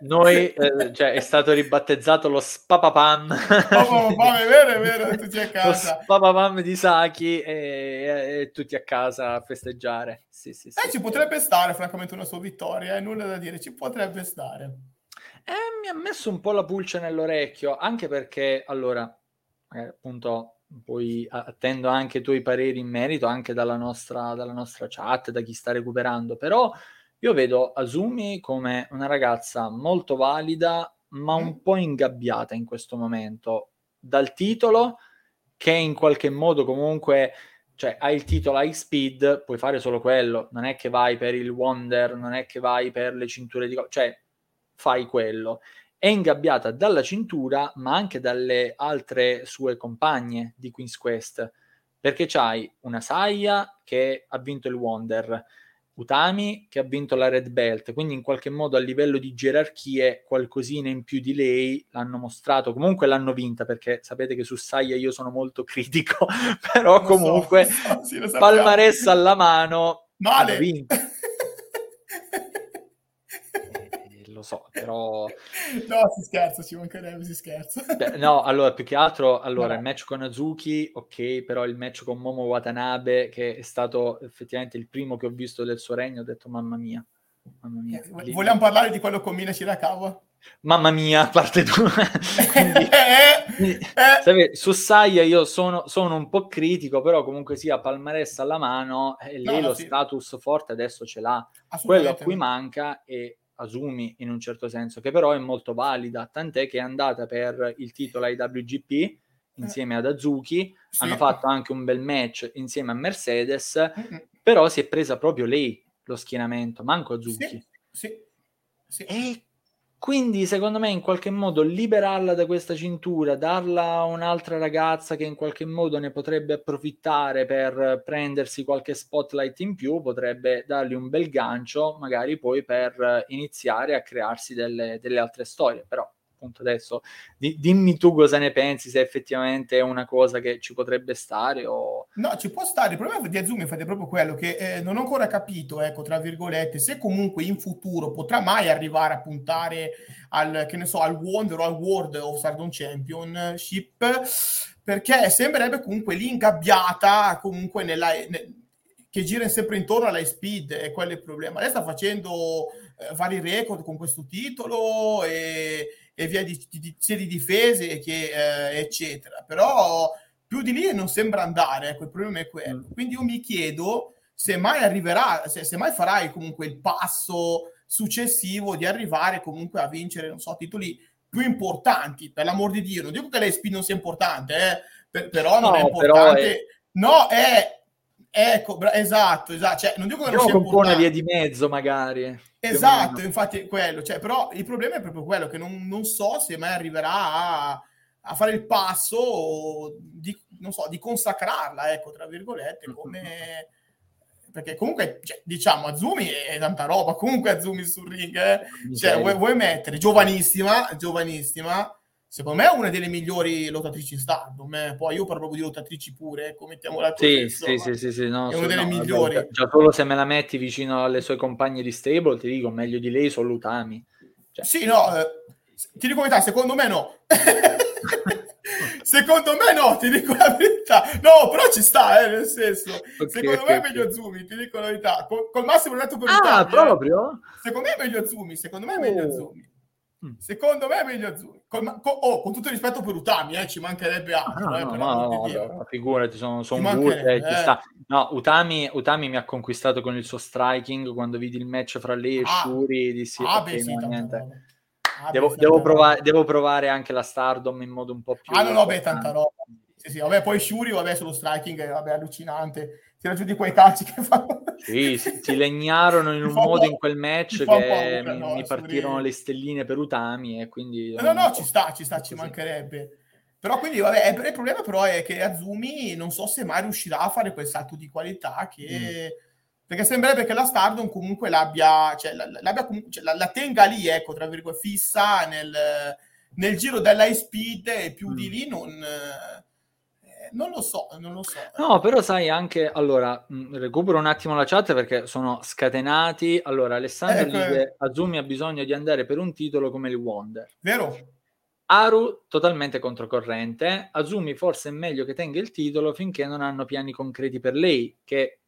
Noi, eh, cioè, è stato ribattezzato lo Spapapam. Oh, è vero, è vero, tutti a casa. Lo Spapapam di Saki e, e, tutti a casa a festeggiare. Sì, sì, sì. Eh, ci potrebbe stare, francamente, una sua vittoria, eh, nulla da dire, ci potrebbe stare. Eh, mi ha messo un po' la pulce nell'orecchio, anche perché, allora, eh, appunto, poi attendo anche i tuoi pareri in merito, anche dalla nostra, dalla nostra chat, da chi sta recuperando, però io vedo Asumi come una ragazza molto valida, ma un po' ingabbiata in questo momento. Dal titolo, che in qualche modo comunque, cioè hai il titolo high speed, puoi fare solo quello, non è che vai per il Wonder, non è che vai per le cinture di... cioè fai quello. È ingabbiata dalla cintura, ma anche dalle altre sue compagne di Queen's Quest, perché c'hai una Saya che ha vinto il Wonder, Utami che ha vinto la Red Belt, quindi in qualche modo a livello di gerarchie qualcosina in più di lei l'hanno mostrato, comunque l'hanno vinta perché sapete che su Saya io sono molto critico, però comunque so, sì, palmarès alla mano, male. vinto. Lo so, però... no, si scherza, ci mancherebbe, si scherza. Beh, no, allora, più che altro, allora, il match con Azuki, ok, però il match con Momo Watanabe, che è stato effettivamente il primo che ho visto del suo regno, ho detto, mamma mia, mamma mia. Eh, vogliamo parlare di quello con Mina Shirakawa? Mamma mia, parte tu. Quindi, eh, eh. su Saya io sono, sono, un po' critico, però comunque sia palmarès alla mano, e lei no, lo sì. status forte adesso ce l'ha. Quello a cui manca è Asumi in un certo senso, che però è molto valida, tant'è che è andata per il titolo IWGP eh. insieme ad Azuki, sì. hanno fatto anche un bel match insieme a Mercedes, mm-hmm. però si è presa proprio lei lo schienamento, manco Azuki. Sì, sì, sì. E quindi, secondo me, in qualche modo liberarla da questa cintura, darla a un'altra ragazza che in qualche modo ne potrebbe approfittare per prendersi qualche spotlight in più, potrebbe dargli un bel gancio, magari poi per iniziare a crearsi delle, delle altre storie. Però appunto adesso di, dimmi tu cosa ne pensi, se effettivamente è una cosa che ci potrebbe stare o... No, ci può stare, il problema di Azumi è proprio quello che eh, non ho ancora capito, ecco, tra virgolette, se comunque in futuro potrà mai arrivare a puntare al, che ne so, al Wonder o al World of Stardom Championship, perché sembrerebbe comunque lì ingabbiata comunque nella... Ne, che gira sempre intorno alla speed e quello è il problema. Lei sta facendo eh, vari record con questo titolo e, e via di, di, sia di difese che eh, eccetera. Però più di lì non sembra andare, ecco, il problema è quello. Mm. Quindi io mi chiedo se mai arriverà, se, se mai farai comunque il passo successivo di arrivare comunque a vincere, non so, titoli più importanti, per l'amor di Dio. Non dico che l'SP non sia importante, eh, per, però non no, è importante. È... No, è Ecco, bra- esatto, esatto. Cioè, non dico che non sia un po' una via di mezzo, magari. Esatto, infatti è quello. Cioè, però il problema è proprio quello, che non, non so se mai arriverà a, a, fare il passo di, non so, di consacrarla, ecco, tra virgolette, come... Perché comunque, cioè, diciamo, Azumi è tanta roba, comunque Azumi sul ring, eh? Cioè, vuoi, vuoi mettere, giovanissima, giovanissima, secondo me è una delle migliori lottatrici in Stardom. Poi io parlo proprio di lottatrici pure, come mettiamola così. Sì, sì, sì, sì, no, è una delle no, migliori. Vabbè, già solo se me la metti vicino alle sue compagne di stable, ti dico, meglio di lei sono Lutami. Cioè. Sì, no, eh, ti dico la verità, secondo me no. secondo me no, ti dico la verità. No, però ci sta, eh, nel senso. Okay, secondo okay, me è meglio Zumi, ti dico la verità. Col, col massimo detto per Ah, Italia, proprio? Eh. Secondo me è meglio Zumi, secondo me è meglio oh. Zumi. Mm. Secondo me è meglio azzurri. Con, con, oh, con tutto il rispetto per Utami, eh, ci mancherebbe altro. Ah, eh, no, no, no, figurati, sono, sono gute, eh. No, Utami, Utami, mi ha conquistato con il suo striking quando vidi il match fra lei e ah, Shuri. Dissi, ah, okay, beh, sì, niente. Ah, devo, beh, devo, provare, devo, provare, anche la Stardom in modo un po' più... Ah, no, no, beh, tanta roba. Sì, sì, vabbè, poi Shuri, vabbè, sullo striking, vabbè, allucinante tira giù di quei calci che fanno. Sì, si, legnarono in un modo in quel match che mi, no, mi partirono le stelline per Utami e quindi... No, no, ci sta, ci sta, ci mancherebbe. Però quindi, vabbè, il problema però è che Azumi non so se mai riuscirà a fare quel salto di qualità che... Mm. Perché sembrerebbe che la Stardom comunque l'abbia, cioè, l'abbia comunque, cioè, la, la, tenga lì, ecco, tra virgolette, fissa nel, nel giro dell'high speed e più mm. di lì non non lo so, non lo so. No, però sai anche, allora, mh, recupero un attimo la chat perché sono scatenati. Allora, Alessandro ecco. dice, Azumi ha bisogno di andare per un titolo come il Wonder. Vero? Aru totalmente controcorrente, Azumi forse è meglio che tenga il titolo finché non hanno piani concreti per lei, che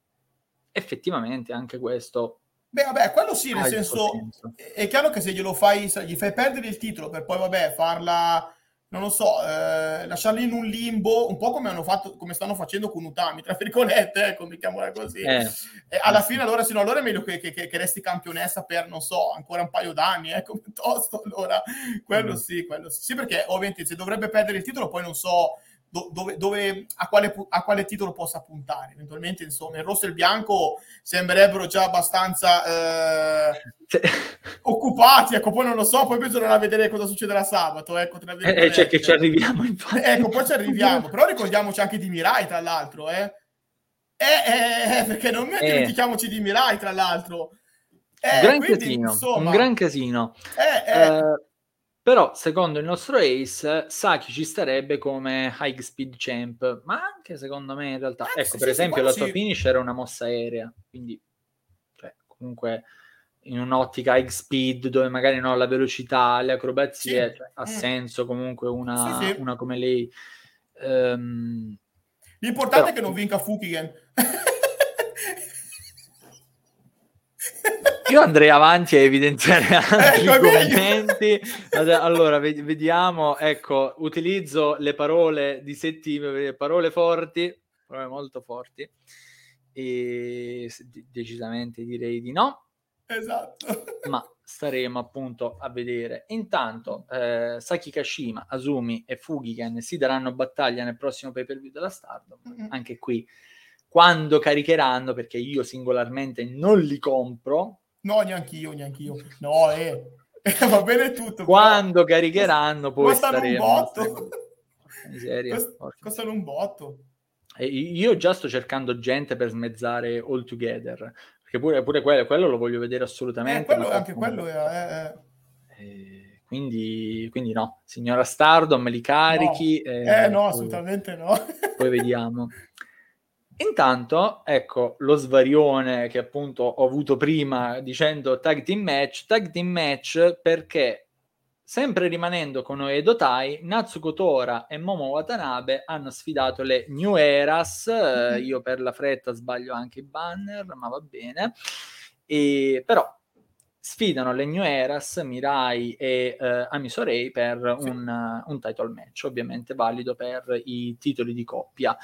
effettivamente anche questo Beh, vabbè, quello sì, nel senso, senso, è chiaro che se glielo fai, gli fai perdere il titolo per poi, vabbè, farla non lo so, eh, lasciarli in un limbo, un po' come hanno fatto, come stanno facendo con Utami, tra virgolette, ecco, mettiamola così. Eh. Alla fine, allora, sì, no, allora è meglio che, che, che, resti campionessa per, non so, ancora un paio d'anni, ecco, piuttosto, allora, quello mm. sì, quello sì. Sì, perché ovviamente se dovrebbe perdere il titolo, poi non so dove, dove, a, quale, a, quale, titolo possa puntare. Eventualmente, insomma, il rosso e il bianco sembrerebbero già abbastanza eh, occupati. Ecco, poi non lo so, poi bisognerà vedere cosa succederà sabato. Ecco, tra eh, eh, cioè che ci arriviamo, infatti. Ecco, poi ci arriviamo. Però ricordiamoci anche di Mirai, tra l'altro, eh. Eh, eh, perché non è dimentichiamoci di Mirai, tra l'altro. Eh, un, gran quindi, casino, insomma, un gran casino. Eh, eh. Però, secondo il nostro Ace, Saki ci starebbe come high speed champ, ma anche secondo me in realtà. Eh, ecco, sì, per sì, esempio, la sua sì. finish era una mossa aerea, quindi cioè, comunque in un'ottica high speed dove magari non ha la velocità, le acrobazie, cioè, ha mm. senso comunque una, una come lei. Um, L'importante però... è che non vinca Fukigen. Io andrei avanti a evidenziare altri eh, commenti. Allora, vediamo, ecco, utilizzo le parole di Settime, parole forti, parole molto forti, e decisamente direi di no. Esatto. Ma staremo appunto a vedere. Intanto, eh, Saki Kashima, Azumi e Fugiken si daranno battaglia nel prossimo pay per view della Stardom. Mm-hmm. Anche qui, quando caricheranno, perché io singolarmente non li compro, No, neanche io, neanche io. No, eh. va bene tutto. Quando però... caricheranno poi costano staremo... un botto. Miseria, Cost- costano un botto. E io già sto cercando gente per smezzare All Together, perché pure, pure quello, quello, lo voglio vedere assolutamente. Eh, quello, anche quello è... è... Eh, quindi, quindi, no, signora Stardom, me li carichi. No. Eh, eh no, assolutamente no. Poi vediamo. Intanto, ecco lo svarione che appunto ho avuto prima dicendo tag team match, tag team match perché sempre rimanendo con Oedo Tai, Natsuko Tora e Momo Watanabe hanno sfidato le New Eras, mm-hmm. io per la fretta sbaglio anche i banner, ma va bene, e, però sfidano le New Eras, Mirai e eh, Amisorei per sì. un, un title match, ovviamente valido per i titoli di coppia.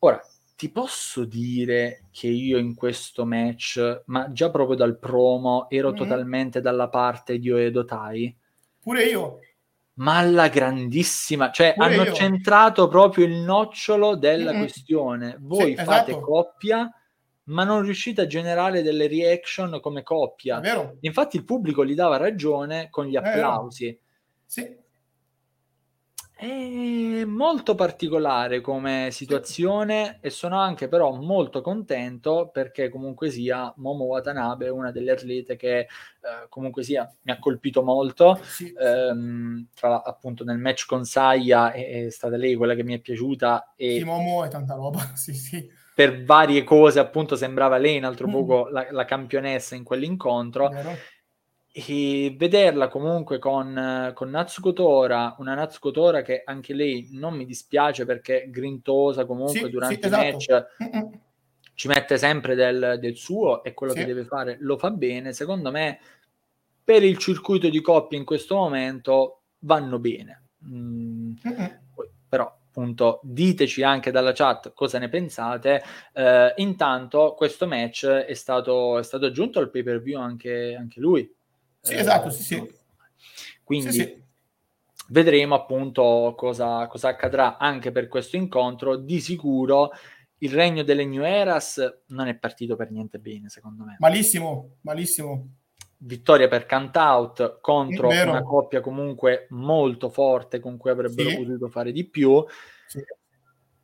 Ora, ti posso dire che io in questo match, ma già proprio dal promo, ero mm-hmm. totalmente dalla parte di Oedo Tai? Pure io. Ma alla grandissima, cioè Pure hanno io. centrato proprio il nocciolo della mm-hmm. questione. Voi sì, fate esatto. coppia, ma non riuscite a generare delle reaction come coppia. Infatti il pubblico gli dava ragione con gli applausi. Sì. È molto particolare come situazione e sono anche però molto contento perché comunque sia Momo Watanabe è una delle atlete che eh, comunque sia mi ha colpito molto sì. ehm, tra, appunto nel match con Saya è, è, stata lei quella che mi è piaciuta e sì, Momo è tanta roba sì sì per varie cose appunto sembrava lei in altro mm. poco la, la campionessa in quell'incontro Vero e vederla comunque con, con Natsuko Tora, una Natsuko Tora che anche lei non mi dispiace perché grintosa comunque sì, durante sì, esatto. i match Mm-mm. ci mette sempre del, del, suo e quello sì. che deve fare lo fa bene. Secondo me per il circuito di coppia in questo momento vanno bene. Mm, però appunto diteci anche dalla chat cosa ne pensate. Uh, intanto questo match è stato, è stato aggiunto al pay per view anche, anche lui sì, esatto, sì, sì. Quindi sì, sì. vedremo appunto cosa, cosa accadrà anche per questo incontro. Di sicuro il regno delle New Eras non è partito per niente bene, secondo me. Malissimo, malissimo. Vittoria per Cantout contro una coppia comunque molto forte con cui avrebbero sì. potuto fare di più. Sì.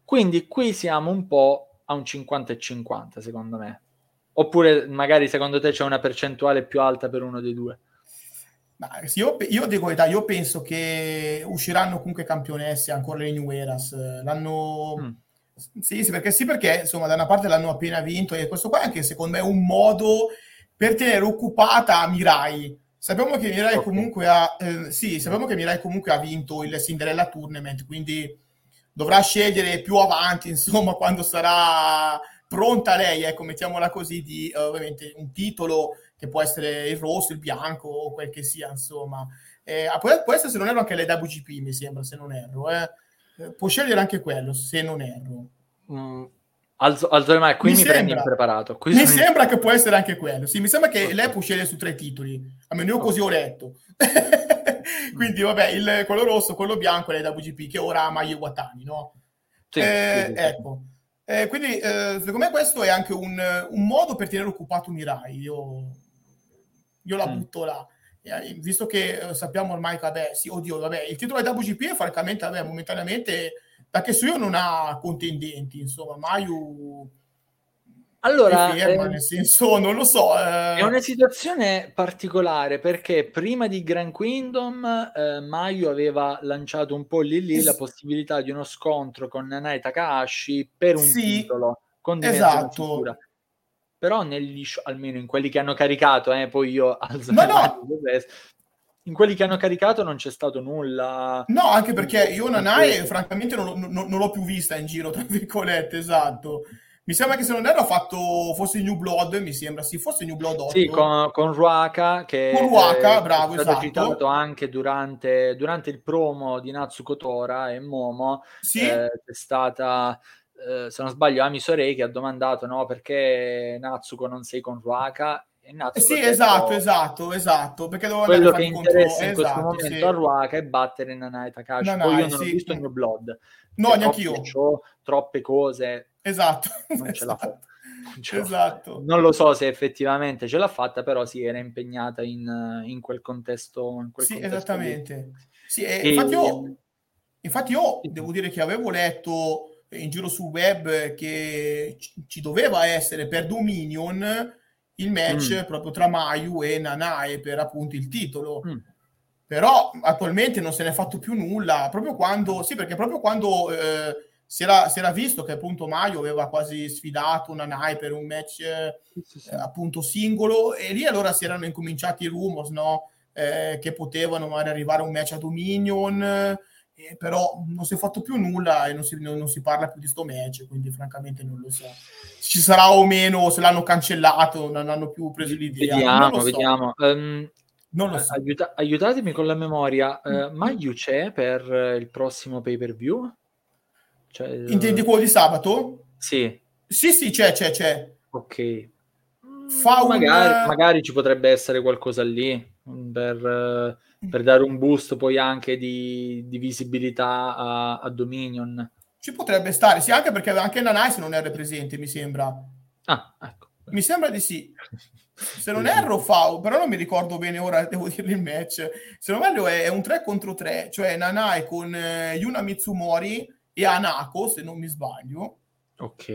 Quindi qui siamo un po' a un 50 e 50, secondo me. Oppure magari secondo te c'è una percentuale più alta per uno dei due? Io, io dico verità, io penso che usciranno comunque campionesse ancora le New Eras. L'hanno. Mm. Sì, sì, perché sì, perché insomma, da una parte l'hanno appena vinto, e questo qua è anche secondo me un modo per tenere occupata Mirai. Sappiamo che Mirai okay. comunque ha. Eh, sì, sappiamo che Mirai comunque ha vinto il Cinderella Tournament, quindi dovrà scegliere più avanti, insomma, quando sarà pronta lei, ecco, mettiamola così, di uh, ovviamente un titolo che può essere il rosso, il bianco o quel che sia, insomma. Eh, può, può, essere, se non erro, anche l'EWGP, mi sembra, se non erro. Eh. eh. Può scegliere anche quello, se non erro. Mm. Alzo, alzo le mani, qui mi, mi prendi impreparato. Qui mi sembra in... che può essere anche quello. Sì, mi sembra che lei può scegliere su tre titoli, almeno io così ho letto. Quindi, vabbè, il, quello rosso, quello bianco e l'EWGP, che ora ama Iwatani, no? Sì, eh, sì, sì, ecco. Eh, quindi, eh, secondo me, questo è anche un, un, modo per tenere occupato Mirai. Io, io la mm. butto là. Eh, visto che eh, sappiamo ormai che, vabbè, sì, oddio, vabbè, il titolo WGP, francamente, vabbè, momentaneamente, da che su io non ha contendenti, insomma, Mayu Allora, ferma, eh, nel senso, non lo so. Eh... È una situazione particolare perché prima di Grand Kingdom eh, Mayu aveva lanciato un po' lì lì la possibilità di uno scontro con Nanai Takahashi per un sì, titolo con esatto. Sicura. Però negli show, almeno in quelli che hanno caricato, eh, poi io alzo no, no. in quelli che hanno caricato non c'è stato nulla. No, anche perché io Nanai francamente non, non, non l'ho più vista in giro, tra virgolette, esatto. Mi sembra che se non erro ha fatto forse New Blood, mi sembra, sì, forse New Blood 8. Sì, con, con Ruaka, che con Ruaka, bravo, è stato esatto. citato anche durante, durante, il promo di Natsuko Tora e Momo. Sì. Eh, è stata, eh, se non sbaglio, Ami Sorei che ha domandato no, perché Natsuko non sei con Ruaka eh sì, esatto, esatto, esatto. Perché quello che interessa in questo esatto, momento sì. a Ruaka è battere Nanai Takashi. Nanai, Poi io non sì. ho visto New Blood. No, neanche io. Troppe cose. Esatto. Non ce l'ha fatta. Esatto. Non lo so se effettivamente ce l'ha fatta, però si sì, era impegnata in, in, quel contesto. In quel sì, contesto esattamente. Sì, e, infatti, io, infatti io devo dire che avevo letto in giro sul web che ci doveva essere per Dominion il match mm. proprio tra Mayu e Nanae per appunto il titolo. Mm. Però attualmente non se ne è fatto più nulla, proprio quando, sì, perché proprio quando eh, si, era, si, era, visto che appunto Mayu aveva quasi sfidato Nanae per un match eh, sì, sì. appunto singolo, e lì allora si erano incominciati i rumors, no? Eh, che potevano magari arrivare a un match a Dominion eh, però non si è fatto più nulla e non si, non, non si, parla più di sto match, quindi francamente non lo so. Se ci sarà o meno, se l'hanno cancellato, non hanno più preso l'idea. Vediamo, so. vediamo. Um, non lo so. Aiuta- aiutatemi con la memoria, uh, mm. Mayu c'è per il prossimo pay per view? Cioè, Intendi quello di sabato? Sì. Sì, sì, c'è, c'è, c'è. Ok. Fa magari, un... magari ci potrebbe essere qualcosa lì per... Per dare un boost poi anche di, di visibilità a, a, Dominion. Ci potrebbe stare, sì, anche perché anche Nanai non era presente, mi sembra. Ah, ecco. Mi sembra di sì. Se non erro, fa, però non mi ricordo bene ora, devo dire il match. Se non erro, è, un 3 contro 3, cioè Nanai con eh, Yuna Mitsumori e Anako, se non mi sbaglio. Ok.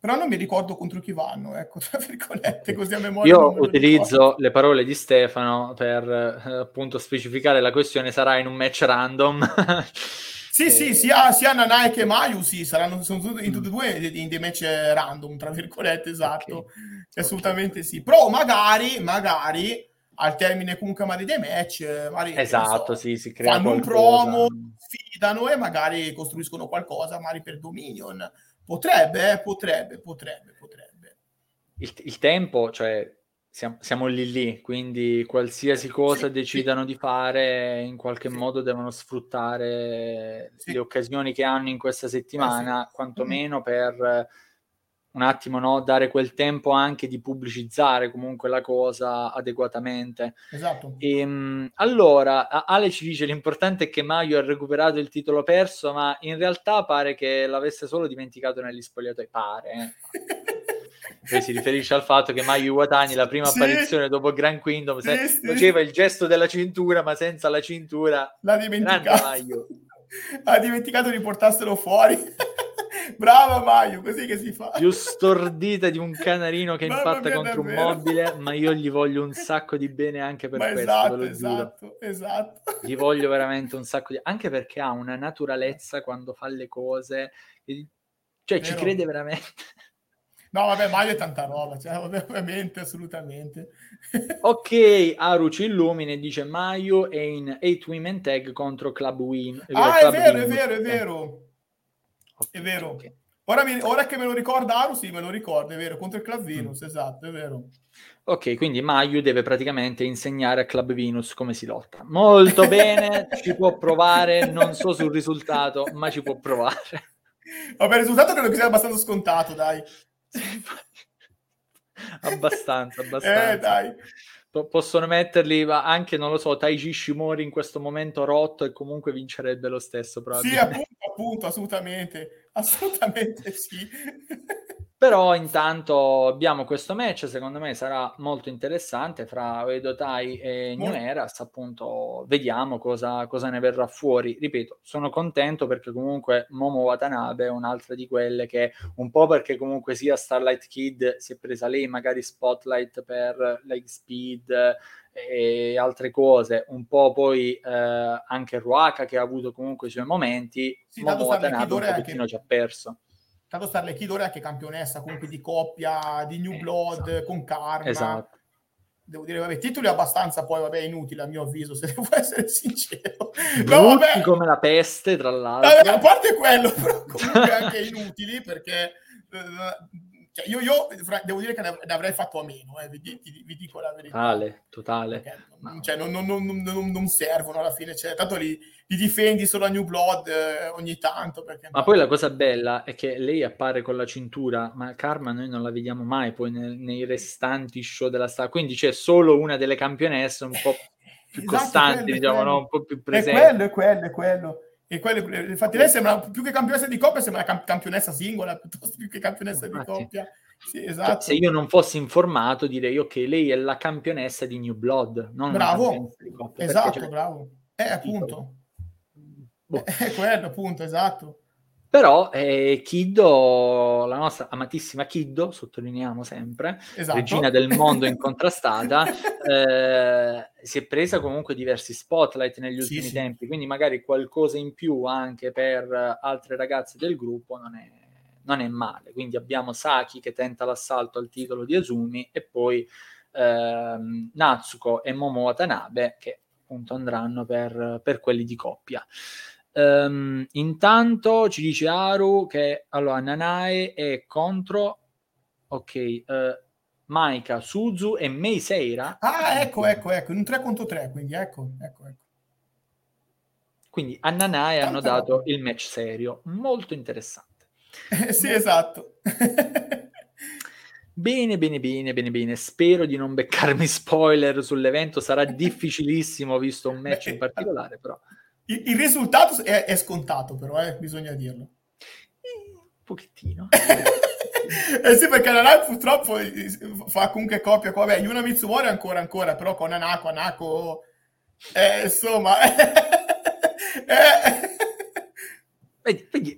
Però non mi ricordo contro chi vanno, ecco, tra virgolette, così a memoria. Io utilizzo le parole di Stefano per eh, appunto specificare la questione, sarà in un match random. sì, e... sì, sia, sia Nanai che Mayu, sì, saranno sono in tutti e due in dei match random, tra virgolette, esatto. Okay. Assolutamente okay. sì. Però magari, magari al termine comunque magari dei match, magari, esatto, so, sì, si crea fanno qualcosa. un promo, sfidano e magari costruiscono qualcosa, magari per Dominion Potrebbe, eh, potrebbe, potrebbe, potrebbe. Il, il tempo, cioè, siamo, siamo, lì lì, quindi qualsiasi cosa sì, decidano sì. di fare, in qualche sì. modo devono sfruttare le occasioni che hanno in questa settimana, quantomeno per un attimo no, dare quel tempo anche di pubblicizzare comunque la cosa adeguatamente. Esatto. E, ehm, allora, Ale ci dice l'importante è che Maio ha recuperato il titolo perso, ma in realtà pare che l'avesse solo dimenticato negli spogliatoi, pare. Eh. Poi si riferisce al fatto che Mayu Iwatani, la prima sì. apparizione dopo Grand Kingdom, sì, se- sì. faceva il gesto della cintura, ma senza la cintura. L'ha dimenticato. Ha dimenticato di portarselo fuori. Brava Maio, così che si fa. Più stordita di un canarino che impatta contro un mobile, ma io gli voglio un sacco di bene anche per ma questo, esatto, esatto, esatto. Gli voglio veramente un sacco di... anche perché ha una naturalezza quando fa le cose, cioè Vero. ci crede veramente. No, vabbè, Maio è tanta roba, cioè, ovviamente, assolutamente. ok, Aru ci illumina e dice Maio è in 8 Women Tag contro Club Win. Ah, è vero, è vero, è vero. È vero. Okay. Ora, mi, ora, che me lo ricorda Aru, sì, me lo ricordo, è vero, contro il Club Venus, mm. esatto, è vero. Ok, quindi Mayu deve praticamente insegnare a Club Venus come si lotta. Molto bene, ci può provare, non so sul risultato, ma ci può provare. Vabbè, il risultato credo che sia abbastanza scontato, dai. abbastanza, abbastanza. Eh, dai possono metterli anche, non lo so, Taiji Shimori in questo momento rotto e comunque vincerebbe lo stesso. Sì, appunto, appunto, assolutamente, assolutamente sì. Però intanto abbiamo questo match, secondo me sarà molto interessante fra Edo Tai e New Eras, appunto vediamo cosa, cosa, ne verrà fuori. Ripeto, sono contento perché comunque Momo Watanabe è un'altra di quelle che un po' perché comunque sia Starlight Kid si è presa lei magari Spotlight per leg speed e altre cose, un po' poi eh, anche Ruaka che ha avuto comunque i suoi momenti, sì, Momo Watanabe un pochettino anche... ci ha perso Tanto Starley Kid è anche campionessa comunque di coppia, di New Blood, esatto. con Karma. Esatto. Devo dire, vabbè, titoli abbastanza poi, vabbè, inutili a mio avviso, se devo essere sincero. No, vabbè, come la peste, tra l'altro. Vabbè, a parte quello, però comunque anche inutili, perché... Cioè, io, io, devo dire che ne avrei fatto a meno, eh, vi, vi, vi, dico la verità. Totale, totale. non, cioè, non, non, non, servono alla fine, cioè, tanto li, li, difendi solo a New Blood eh, ogni tanto. Perché, ma poi la cosa bella è che lei appare con la cintura, ma Karma noi non la vediamo mai poi nel, nei restanti show della star, quindi c'è solo una delle campionesse un po' più esatto, costanti, quello, diciamo, no? un po' più presenti. È quello, è quello, è quello. E quello, infatti lei sembra più che campionessa di coppia, sembra camp- campionessa singola piuttosto più che campionessa infatti. di coppia. Sì, cioè, esatto. se io non fossi informato direi ok, lei è la campionessa di New Blood. bravo, coppia, esatto, bravo. Eh, appunto. Boh. È quello, appunto, esatto. Però eh, Kiddo, la nostra amatissima Kiddo, sottolineiamo sempre, esatto. regina del mondo incontrastata, eh, si è presa comunque diversi spotlight negli ultimi sì, tempi, sì. quindi magari qualcosa in più anche per altre ragazze del gruppo non è, non è male. Quindi abbiamo Saki che tenta l'assalto al titolo di Azumi e poi ehm, Natsuko e Momo Watanabe che appunto andranno per, per quelli di coppia. Um, intanto ci dice Aru che allora Nanae è contro ok uh, Maika, Suzu e Mei Seira. Ah, ecco, ecco, ecco, in un 3 contro 3, quindi ecco, ecco, ecco. Quindi a Nanae hanno dato il match serio, molto interessante. Eh, sì, esatto. Bene, bene, bene, bene, bene. Spero di non beccarmi spoiler sull'evento. Sarà difficilissimo visto un match in particolare, però. Il, il risultato è, è, scontato, però, eh, bisogna dirlo. Un pochettino. eh sì, perché Nanai purtroppo fa comunque coppia qua. Vabbè, Yuna Mitsumori ancora, ancora, però con Anako, Anako... Eh, insomma... eh,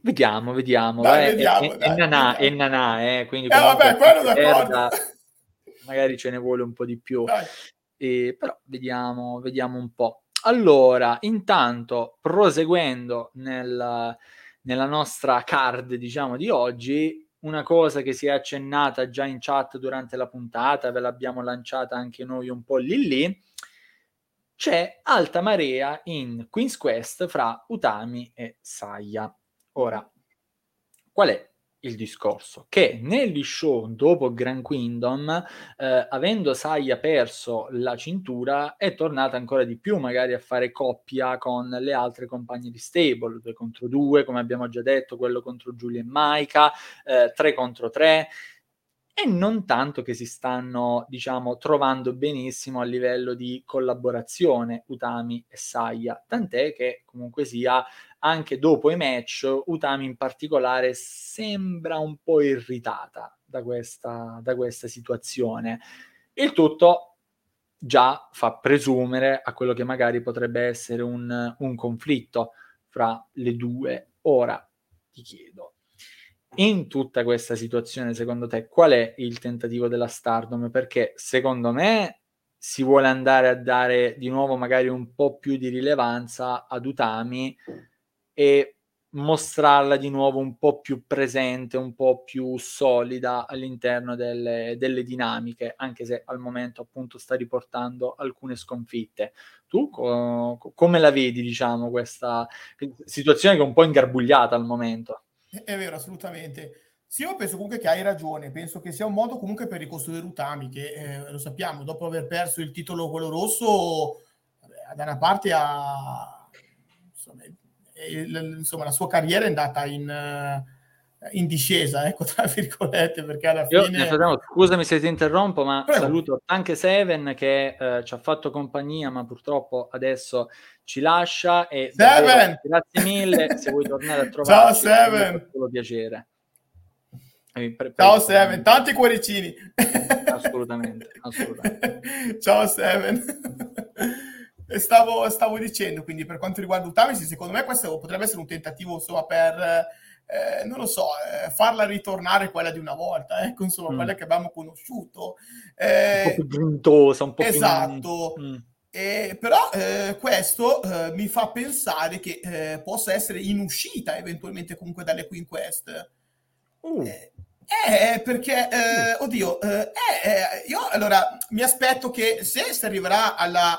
Vediamo, vediamo. Dai, vediamo è, dai, è, Nanà, è Nanà, eh, quindi eh, vabbè, quello d'accordo. magari ce ne vuole un po' di più. Eh, però vediamo, vediamo un po'. Allora, intanto, proseguendo nel, nella nostra card, diciamo, di oggi, una cosa che si è accennata già in chat durante la puntata, ve l'abbiamo lanciata anche noi un po' lì lì, c'è alta marea in Queen's Quest fra Utami e Saya. Ora, qual è il discorso che negli show dopo Grand Kingdom, eh, avendo Saya perso la cintura, è tornata ancora di più magari a fare coppia con le altre compagne di stable, due contro due, come abbiamo già detto, quello contro Giulia e Maika, eh, tre contro tre. E non tanto che si stanno, diciamo, trovando benissimo a livello di collaborazione Utami e Saya, tant'è che comunque sia anche dopo i match Utami in particolare sembra un po' irritata da questa, da questa situazione. Il tutto già fa presumere a quello che magari potrebbe essere un, un conflitto fra le due. Ora ti chiedo, in tutta questa situazione, secondo te, qual è il tentativo della Stardom? Perché secondo me si vuole andare a dare di nuovo magari un po' più di rilevanza ad Utami e mostrarla di nuovo un po' più presente, un po' più solida all'interno delle, delle dinamiche, anche se al momento appunto sta riportando alcune sconfitte. Tu co- come la vedi, diciamo, questa situazione che è un po' ingarbugliata al momento? È vero, assolutamente. Sì, io penso comunque che hai ragione, penso che sia un modo comunque per ricostruire Utami, che eh, lo sappiamo, dopo aver perso il titolo quello rosso, da una parte ha, insomma, insomma, la sua carriera è andata in, in discesa, ecco, tra virgolette, perché alla fine... Io, scusami se ti interrompo, ma Prego. saluto anche Seven che eh, ci ha fatto compagnia, ma purtroppo adesso ci lascia. E Seven! Grazie mille, se vuoi tornare a trovare Ciao Seven! Solo piacere. Pre- Ciao Seven, tanti cuoricini. Assolutamente, assolutamente. Ciao Seven. Stavo, stavo, dicendo, quindi per quanto riguarda Utamisi, secondo me questo potrebbe essere un tentativo insomma, per, eh, non lo so, eh, farla ritornare quella di una volta, ecco, insomma, mm. quella che abbiamo conosciuto. Eh, un po' più grintosa, un po' esatto. più... Mm. Eh, però eh, questo eh, mi fa pensare che eh, possa essere in uscita eventualmente comunque dalle Queen Quest. Uh. Eh, eh perché, uh. oddio, io allora mi aspetto che se si arriverà alla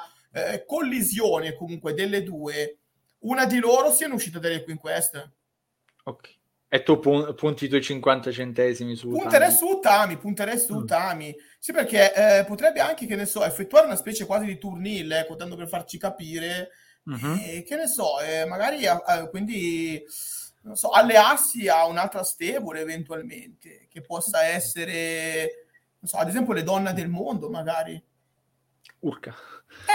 collisione comunque delle due, una di loro sia uscita dalle Queen Quest. Ok. E tu pun- punti i tuoi 50 centesimi su Punterei su Utami, punterei su mm. Utami. Sì, perché eh, potrebbe anche, che ne so, effettuare una specie quasi di turnil, ecco, tanto per farci capire. Mm-hmm. E, che ne so, eh, magari eh, quindi non so, allearsi a un'altra stable eventualmente, che possa essere, non so, ad esempio le donne del mondo, magari. Urca.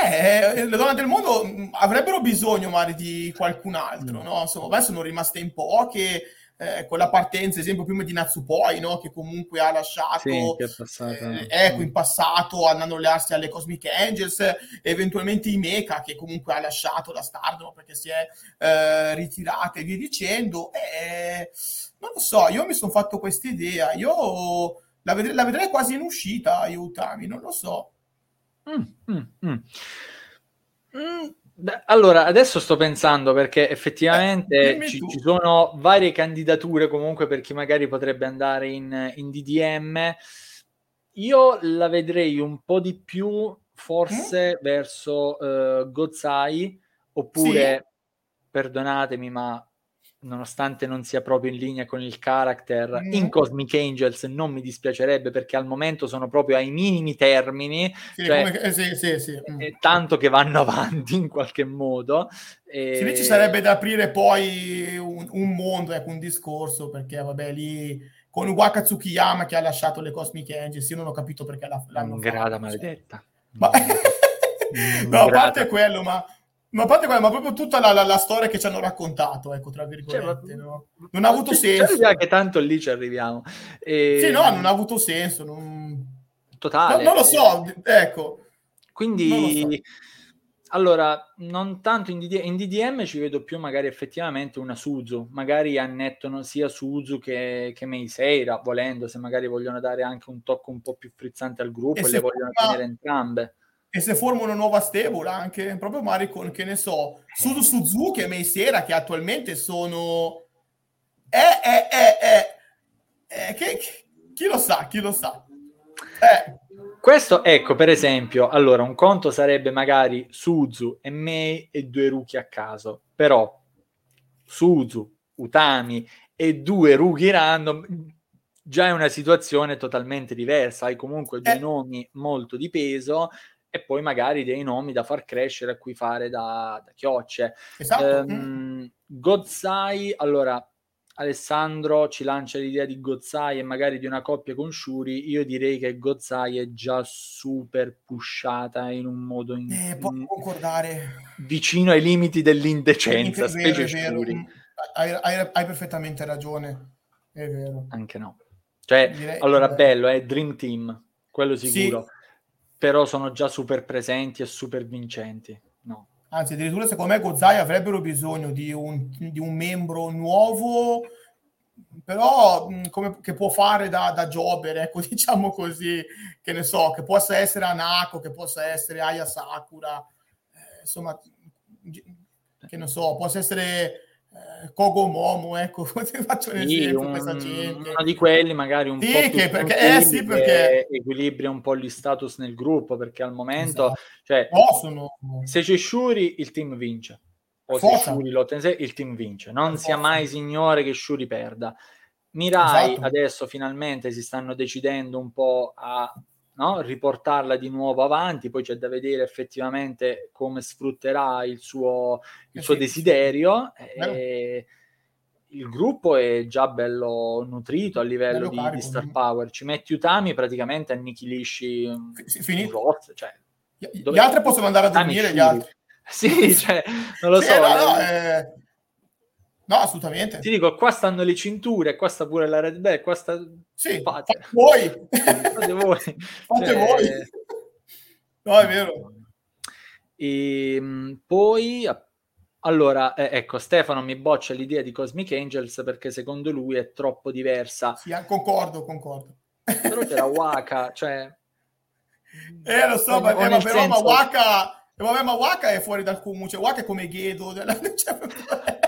Eh, le donne del mondo mm, avrebbero bisogno magari di qualcun altro, mm. no? Insomma, ormai sono rimaste in poche eh, con la partenza, esempio, prima di Natsupoi, no? che comunque ha lasciato, sì, eh, ecco, in passato andando a allearsi alle Cosmic Angels, eventualmente i Mecha, che comunque ha lasciato la Stardom perché si è eh, ritirata e via dicendo. Eh, non lo so, io mi sono fatto questa idea, io la vedrei, la vedrei, quasi in uscita, aiutami, non lo so. Mm, mm, mm. mm allora, adesso sto pensando perché effettivamente eh, ci, ci, sono varie candidature comunque per chi magari potrebbe andare in, in DDM. Io la vedrei un po' di più forse mm? verso uh, Gozai oppure, sì. perdonatemi, ma nonostante non sia proprio in linea con il character, mm. in Cosmic Angels non mi dispiacerebbe perché al momento sono proprio ai minimi termini, sì, cioè, come, eh, sì, sì, sì. Mm. tanto che vanno avanti in qualche modo. E... Lì ci sarebbe da aprire poi un, un mondo, ecco, un discorso, perché vabbè lì con Waka Tsukiyama che ha lasciato le Cosmic Angels, io non ho capito perché l'hanno Grada fatto, maledetta. Ma... no, a parte quello, ma ma a parte quella, ma proprio tutta la, la, la, storia che ci hanno raccontato, ecco, tra virgolette, cioè, no? non ha avuto senso. che tanto lì ci arriviamo. E... Sì, no, non ha avuto senso. Non... Totale. No, non lo so, ecco. Quindi, so. allora, non tanto in, DD- in, DDM ci vedo più magari effettivamente una Suzu, magari annettono sia Suzu che, che Meiseira, volendo, se magari vogliono dare anche un tocco un po' più frizzante al gruppo e, e le vogliono ma... tenere entrambe e se forma una nuova stable anche proprio magari con che ne so Suzu Suzuki e Meisera che attualmente sono eh eh eh eh, eh che, chi lo sa chi lo sa eh. questo ecco per esempio allora un conto sarebbe magari Suzu e Mei e due rookie a caso però Suzu Utami e due rookie random già è una situazione totalmente diversa hai comunque due eh. nomi molto di peso e poi magari dei nomi da far crescere a cui fare da, da chiocce. Esatto. Um, Godzai, allora Alessandro ci lancia l'idea di Godzai e magari di una coppia con Shuri, io direi che Godzai è già super pushata in un modo in, eh, in, concordare. vicino ai limiti dell'indecenza, specie Shuri. Hai, hai, hai, perfettamente ragione, è vero. Anche no. Cioè, direi allora, bello, è Dream Team, quello sicuro. Sì però sono già super presenti e super vincenti. No. Anzi, addirittura secondo me Gozai avrebbero bisogno di un, di un membro nuovo, però come, che può fare da, da jobber, ecco, diciamo così, che ne so, che possa essere Anako, che possa essere Aya Sakura, eh, insomma, che ne so, possa essere eh, Kogomomo, ecco, faccio un sì, esempio, un. Uno di quelli magari un sì, po' che perché, eh, sì, perché... equilibria un po' gli status nel gruppo, perché al momento, esatto. cioè, Possono. se c'è Shuri il team vince, o Forza. se Shuri lo tense, il team vince, non Forza. sia mai signore che Shuri perda. Mirai esatto. adesso finalmente si stanno decidendo un po' a no? riportarla di nuovo avanti, poi c'è da vedere effettivamente come sfrutterà il suo, il eh suo sì, desiderio. Sì. E il gruppo è già bello nutrito a livello di, di, star power. Ci metti Utami praticamente annichilisci finito. Rot, cioè, gli, gli altri possono andare a dormire, gli altri. Sì, cioè, non lo sì, so. No, no, eh... No, assolutamente. Ti dico, qua stanno le cinture, qua sta pure la Red Bell, qua sta... Sì, fate, fate voi. Fate voi. Fate cioè... voi. No, è vero. E ehm, poi, allora, eh, ecco, Stefano mi boccia l'idea di Cosmic Angels perché secondo lui è troppo diversa. Sì, concordo, concordo. Però c'era Waka, cioè... Eh, lo so, ma, eh, ma però senso... ma Waka... Vabbè, ma Waka è fuori dal comune, cioè Waka è come Gedo della...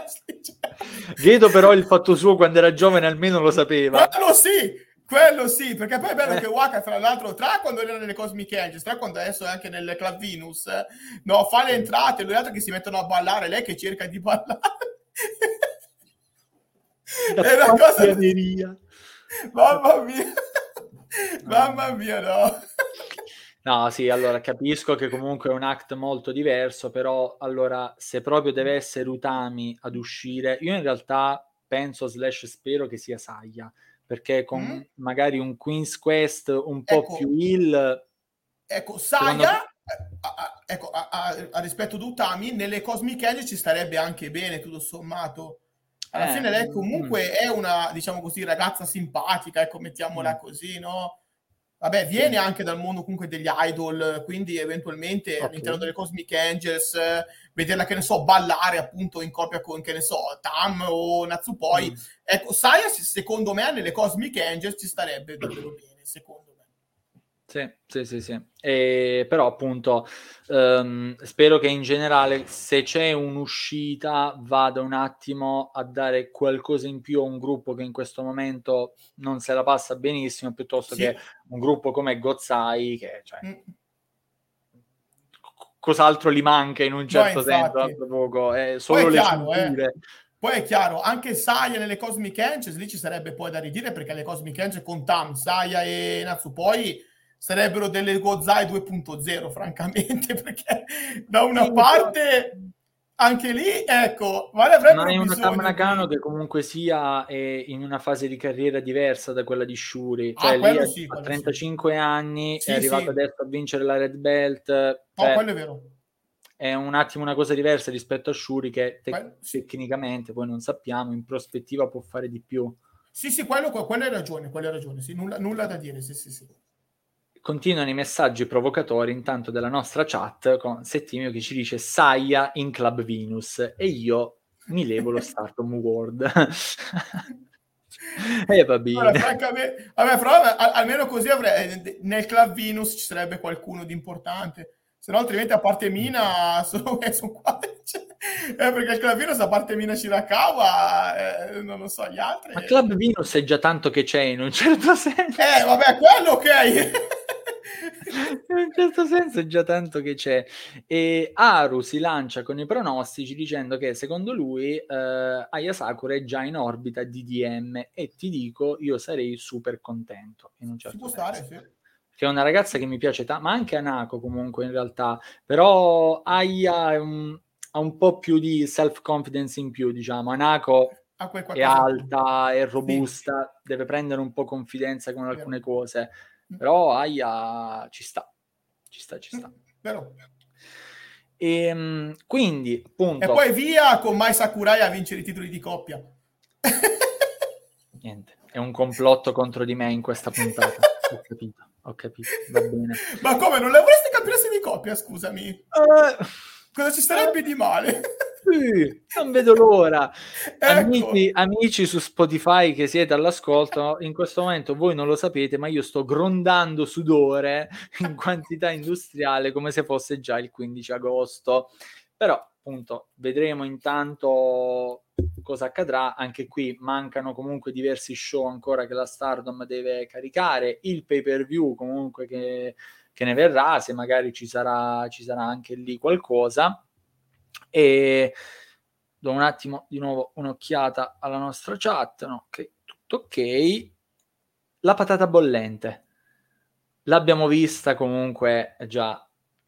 Gedo però il fatto suo quando era giovane almeno lo sapeva. Quello sì, quello sì, perché poi è bello eh. che Waka, tra l'altro, tra quando era nelle Cosmic Angels, tra quando adesso è anche nelle Club Venus, no, fa le entrate, lui altri che si mettono a ballare, lei che cerca di ballare. è una cosa... Mamma mia. Mamma mia, no. No, sì, allora capisco che comunque è un act molto diverso, però allora se proprio deve essere Utami ad uscire, io in realtà penso slash spero che sia Saya, perché con mm. magari un Queen's Quest un po' ecco, più il... Ecco, Saya, me... a, a, ecco, a, a, rispetto di Utami, nelle Cosmic Age ci starebbe anche bene, tutto sommato. Alla eh, fine lei comunque mm. è una, diciamo così, ragazza simpatica, ecco, mettiamola mm. così, no? Vabbè, viene anche dal mondo comunque degli idol, quindi eventualmente okay. all'interno delle Cosmic Angels, vederla, che ne so, ballare appunto in coppia con, che ne so, Tam o Natsupoi. Mm. Ecco, Saya, secondo me, nelle Cosmic Angels ci starebbe davvero bene, secondo me. Sì, sì, sì, sì. E, però appunto um, spero che in generale se c'è un'uscita vada un attimo a dare qualcosa in più a un gruppo che in questo momento non se la passa benissimo piuttosto sì. che un gruppo come Gozzai che cioè, mm. cos'altro gli manca in un certo no, senso altro poco, è solo Poi le chiaro, eh. Poi è chiaro, anche Saya nelle Cosmic Angels, lì ci sarebbe poi da ridire perché le Cosmic Angels con Tam, Saya e Natsupoi sarebbero delle Gozai 2.0, francamente, perché da una parte anche lì, ecco, vale avrebbe Ma è una Tamanakano di... che comunque sia eh, in una fase di carriera diversa da quella di Shuri. Ah, cioè, ah, lì sì, a 35 sì. anni, sì, è arrivato sì. adesso a vincere la Red Belt. No, cioè, quello è vero. È un attimo una cosa diversa rispetto a Shuri che te- tecnicamente, poi non sappiamo, in prospettiva può fare di più. Sì, sì, quello, quello hai ragione, quello hai ragione, sì, nulla, nulla da dire, sì, sì, sì continuano i messaggi provocatori intanto della nostra chat con Settimio che ci dice Saia in Club Venus e io mi levo lo Stardom World. e eh, va bene. Allora, francamente, vabbè, però almeno così avrei, nel Club Venus ci sarebbe qualcuno di importante. Se no, altrimenti a parte Mina sono, sono qua. Cioè, eh, perché il Club Venus a parte Mina Shirakawa, eh, non lo so, gli altri. Ma Club Venus è già tanto che c'è in un certo senso. Eh, vabbè, quello ok. In un certo senso è già tanto che c'è. E Aru si lancia con i pronostici dicendo che secondo lui eh, Aya Sakura è già in orbita di DM e ti dico io sarei super contento in un certo si può senso. Stare, sì. Che è una ragazza che mi piace tanto, ma anche Anako comunque in realtà, però Aya un, ha un po' più di self-confidence in più, diciamo. Anako è alta, è robusta, sì. deve prendere un po' confidenza con alcune cose però Aya ci sta, ci sta, ci sta. Vero. E, ehm, quindi, appunto... E poi via con Mai Sakurai a vincere i titoli di coppia. Niente, è un complotto contro di me in questa puntata. ho capito, ho capito, va bene. Ma come, non le avresti campionesse di coppia, scusami? Uh, Cosa ci sarebbe di male? Non vedo l'ora. Ecco. Amici, amici, su Spotify che siete all'ascolto, in questo momento voi non lo sapete, ma io sto grondando sudore in quantità industriale come se fosse già il 15 agosto. Però, appunto, vedremo intanto cosa accadrà. Anche qui mancano comunque diversi show ancora che la Stardom deve caricare. Il pay per view comunque che, che ne verrà, se magari ci sarà, ci sarà anche lì qualcosa e do un attimo di nuovo un'occhiata alla nostra chat, no? ok, tutto ok. La patata bollente l'abbiamo vista comunque già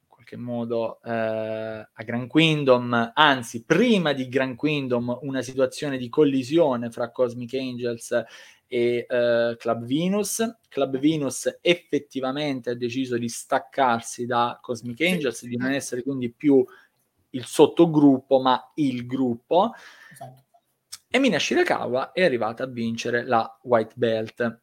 in qualche modo eh, a Grand Kingdom, anzi prima di Grand Kingdom una situazione di collisione fra Cosmic Angels e eh, Club Venus. Club Venus effettivamente ha deciso di staccarsi da Cosmic Angels, di non essere quindi più il sottogruppo, ma il gruppo. Esatto. e Mina Shirakawa è arrivata a vincere la White Belt.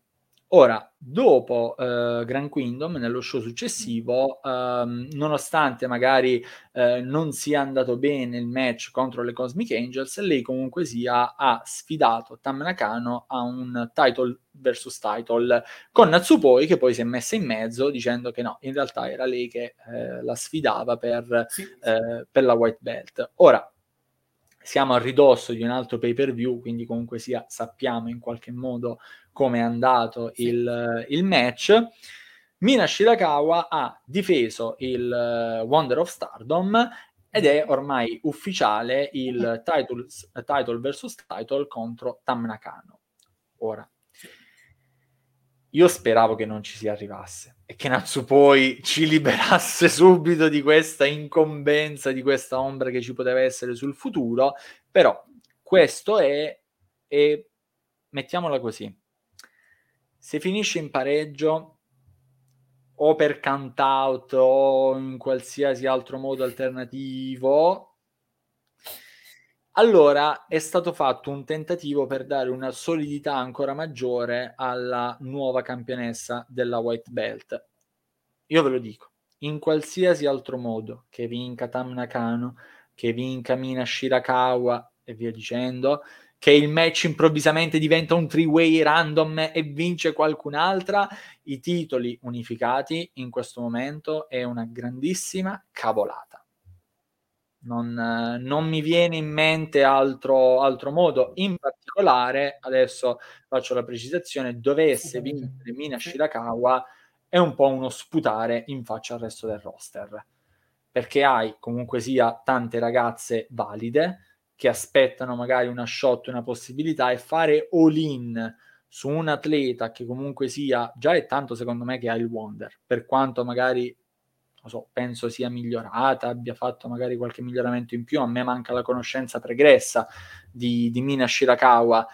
Ora, dopo uh, Grand Kingdom, nello show successivo, um, nonostante magari uh, non sia andato bene il match contro le Cosmic Angels, lei comunque sia ha sfidato Tam Nakano a un title versus title con Natsupoi che poi si è messa in mezzo dicendo che no, in realtà era lei che eh, la sfidava per, sì. eh, per la White Belt. Ora, siamo a ridosso di un altro pay per view, quindi comunque sia sappiamo in qualche modo come è andato sì. il, il, match. Mina Shirakawa ha difeso il uh, Wonder of Stardom ed è ormai ufficiale il title, title versus title contro Tam Nakano. Ora, io speravo che non ci si arrivasse e che Natsupoi ci liberasse subito di questa incombenza, di questa ombra che ci poteva essere sul futuro, però questo è, e mettiamola così, se finisce in pareggio o per count out o in qualsiasi altro modo alternativo, allora è stato fatto un tentativo per dare una solidità ancora maggiore alla nuova campionessa della White Belt. Io ve lo dico, in qualsiasi altro modo, che vinca Tam Nakano, che vinca Mina Shirakawa e via dicendo, che il match improvvisamente diventa un three-way random e vince qualcun'altra, i titoli unificati in questo momento è una grandissima cavolata non, non, mi viene in mente altro, altro, modo. In particolare, adesso faccio la precisazione, dovesse vincere Mina Shirakawa è un po' uno sputare in faccia al resto del roster. Perché hai comunque sia tante ragazze valide che aspettano magari una shot, una possibilità e fare all-in su un atleta che comunque sia, già è tanto secondo me che ha il Wonder, per quanto magari so, penso sia migliorata, abbia fatto magari qualche miglioramento in più, a me manca la conoscenza pregressa di, di Mina Shirakawa,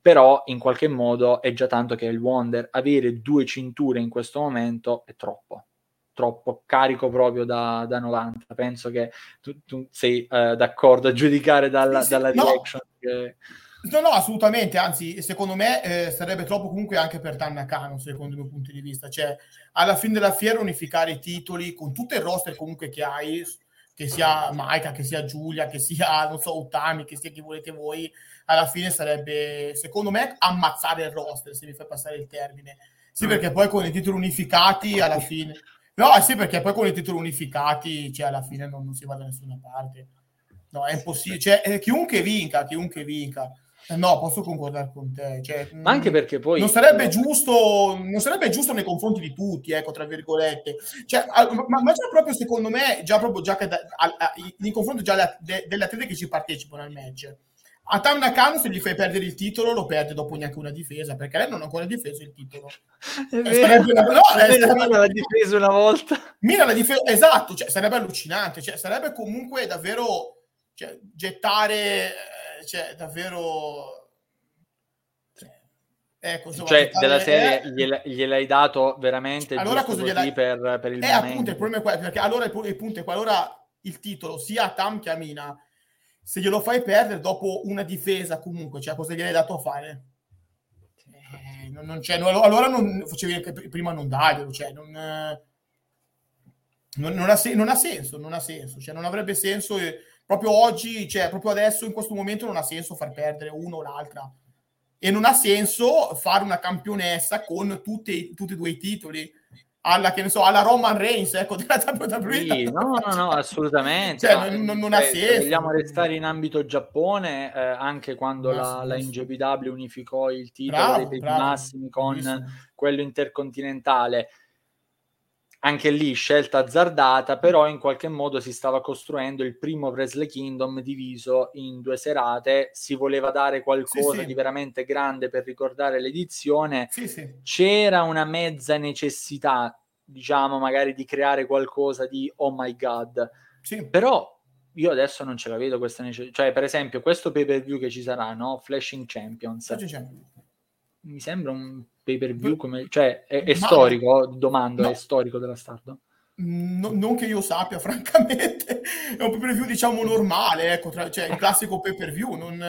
però in qualche modo è già tanto che il Wonder. Avere due cinture in questo momento è troppo troppo carico proprio da, da 90 penso che tu, tu sei uh, d'accordo a giudicare dalla, sì, sì, dalla no. che No, no, assolutamente, anzi, secondo me eh, sarebbe troppo comunque anche per Tannakano, secondo il mio punto di vista. Cioè, alla fine della fiera unificare i titoli con tutto il roster comunque che hai, che sia Maika, che sia Giulia, che sia, non so, Utami, che sia chi volete voi, alla fine sarebbe, secondo me, ammazzare il roster, se mi fai passare il termine. Sì, perché poi con i titoli unificati, alla fine... No, sì, perché poi con i titoli unificati, cioè, alla fine non, non si va da nessuna parte. No, è impossibile. Cioè, eh, chiunque vinca, chiunque vinca no, posso concordare con te. Cioè, ma anche mm, perché poi non sarebbe giusto, non sarebbe giusto nei confronti di tutti, ecco, tra virgolette. Cioè, ma, ma, già proprio secondo me, già proprio già che da, a, a, nei confronti già de, de, delle atlete che ci partecipano al match. A Tam Nakano se gli fai perdere il titolo lo perde dopo neanche una difesa perché lei non ha ancora difeso il titolo è vero, una... no, è vero, Mina l'ha difeso una volta Mina l'ha difeso esatto cioè, sarebbe allucinante cioè, sarebbe comunque davvero cioè, gettare cioè, davvero... Ecco, insomma, cioè, della serie è... gliel, gliel'hai dato veramente allora cosa gliel'hai... per, per il eh, momento. appunto, il problema è quello, perché allora il, punto è qualora il titolo sia a Tam che a Mina, se glielo fai perdere dopo una difesa comunque, cioè cosa gliel'hai dato a fare? Eh, non, non c'è, allora non facevi che prima non darglielo, cioè non, non, non, ha, non ha senso, non ha senso, cioè non avrebbe senso... E, proprio oggi, cioè proprio adesso, in questo momento, non ha senso far perdere uno o l'altra. E non ha senso fare una campionessa con tutti, tutti e due i titoli alla, che ne so, alla Roman Reigns, ecco, della WWE. Sì, no, no, no, assolutamente. Cioè, non, non, non ha senso. Se vogliamo restare in ambito Giappone, eh, anche quando la, la NJPW unificò il titolo bravo, dei bravo, massimi con quello intercontinentale, anche lì scelta azzardata, però in qualche modo si stava costruendo il primo Wrestle Kingdom diviso in due serate, si voleva dare qualcosa sì, sì. di veramente grande per ricordare l'edizione, sì, c'era una mezza necessità, diciamo, magari di creare qualcosa di oh my god, però io adesso non ce la vedo questa necessità, cioè per esempio questo pay per view che ci sarà, no? Flashing Champions. Flashing Champions mi sembra un pay per view come cioè è, è storico domando no. è storico della Stardom no, non che io sappia francamente è un pay per view diciamo normale ecco tra, cioè il classico pay per view non,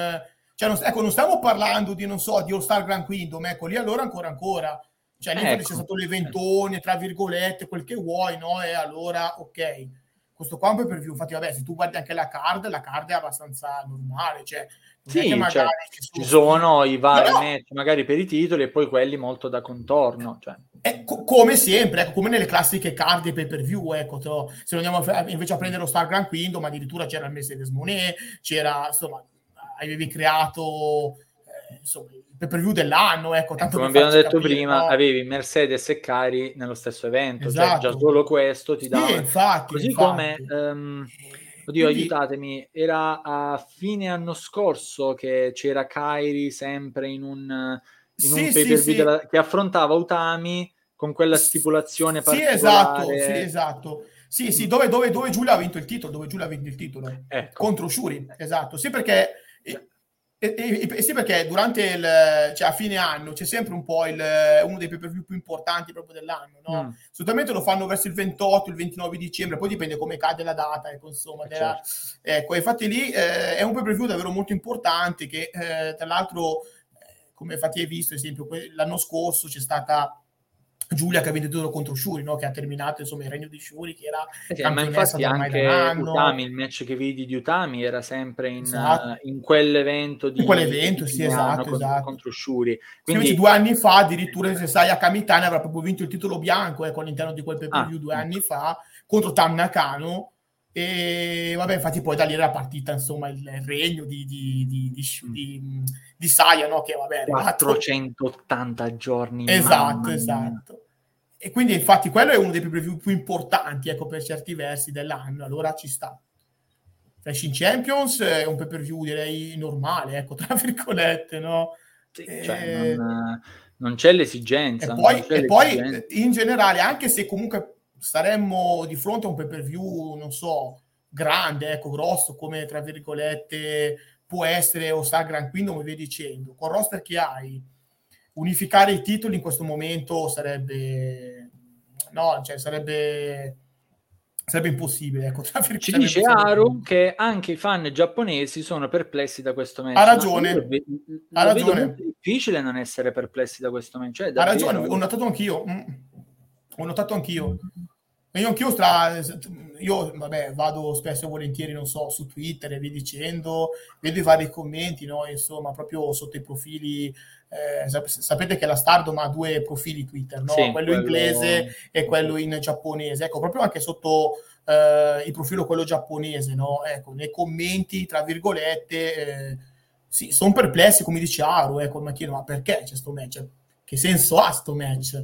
Cioè, non, ecco, non stiamo parlando di, non so, di All Star Grand Kingdom, ecco, lì allora ancora ancora. Cioè, lì ecco. c'è stato l'eventone, tra virgolette, quel che vuoi, no? E allora, ok. Questo qua è un pay per view, infatti, vabbè, se tu guardi anche la card, la card è abbastanza normale, cioè sì, cioè, ci sono i vari no, match magari per i titoli e poi quelli molto da contorno. Cioè. Co- come sempre, ecco, come nelle classiche card pay per view, ecco, to, se andiamo a, invece a prendere lo Star Grand Kingdom, addirittura c'era il Mercedes Monet, c'era, insomma, avevi creato eh, insomma, il pay per view dell'anno, ecco, tanto come abbiamo detto capire, prima, no? avevi Mercedes e Cari nello stesso evento, esatto. cioè già esatto. solo questo ti dà... Sì, infatti, Così infatti. come... Um, Oddio, Quindi... aiutatemi, era a fine anno scorso che c'era Kairi sempre in un, in un pay per view della... che affrontava Utami con quella stipulazione particolare. Sì, esatto, sì, esatto. Sì, sì, dove, dove, dove Giulia ha vinto il titolo, dove Giulia ha vinto il titolo. Ecco. Contro Shuri, esatto. Sì, perché e, e, e, sì, perché durante il, cioè a fine anno c'è sempre un po' il, uno dei pay per view più importanti proprio dell'anno, no? Mm. Solitamente lo fanno verso il 28, il 29 dicembre, poi dipende come cade la data, ecco, insomma. Della, certo. Ecco, infatti lì eh, è un pay per view davvero molto importante che, eh, tra l'altro, eh, come infatti hai visto, ad esempio, l'anno scorso c'è stata Giulia che ha venduto contro Shuri, no? che ha terminato insomma il regno di Shuri, che era eh sì, ma infatti anche Utami, il match che vedi di Utami era sempre in, esatto. uh, in quell'evento di in quell'evento, sì, esatto, contro, esatto. contro Shuri. Quindi due anni fa, addirittura se sai a Kamitani avrà proprio vinto il titolo bianco ecco, all'interno di quel pay per view ah, due ecco. anni fa contro Tam Nakano e vabbè, infatti poi da lì era partita insomma il, regno di, di, di, di, mm. Di, Saya, no? Che vabbè, 480 giorni. Esatto, esatto. E quindi infatti quello è uno dei preview più importanti, ecco, per certi versi dell'anno, allora ci sta. Fashion Champions è un pay per view direi normale, ecco, tra virgolette, no? Sì, cioè, non, non, c'è l'esigenza. E poi, e poi in generale, anche se comunque saremmo di fronte a un pay per view, non so, grande, ecco, grosso, come tra virgolette può essere o sta Grand Kingdom, via dicendo, con il roster che hai, unificare i titoli in questo momento sarebbe, no, cioè sarebbe, sarebbe impossibile. Ecco, Ci dice Aru che anche i fan giapponesi sono perplessi da questo match. Ha ragione. Ha ragione. È difficile non essere perplessi da questo match. Cioè, ha ragione, ho notato anch'io. Mm. Ho notato anch'io. Io anch'io stra... io vabbè, vado spesso e volentieri, non so, su Twitter e vi dicendo, vedo i vari commenti, no? Insomma, proprio sotto i profili. Eh, sap- sapete che la Stardom ha due profili Twitter, no? Sì, quello, quello, inglese e quello in giapponese. Ecco, proprio anche sotto eh, il profilo quello giapponese, no? Ecco, nei commenti, tra virgolette, eh, sì, sono perplessi, come dice Aro, ecco, ma chiedo, ma perché c'è sto match? Che senso ha sto match?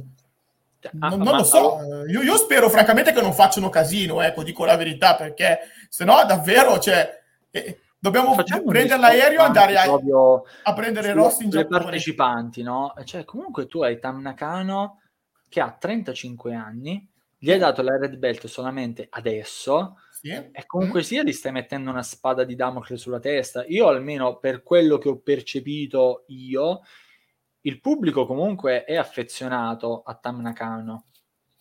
Cioè, non, non lo so, io, io, spero francamente che non facciano casino, ecco, dico la verità, perché se no davvero, cioè, eh, dobbiamo Facciamo prendere l'aereo e andare a, a prendere Rossi in Giappone. partecipanti, no? Cioè, comunque tu hai Tam Nakano che ha 35 anni, gli hai dato la red belt solamente adesso, sì. e comunque mm. sia gli stai mettendo una spada di Damocle sulla testa. Io almeno per quello che ho percepito io, il pubblico comunque è affezionato a Tam Nakano,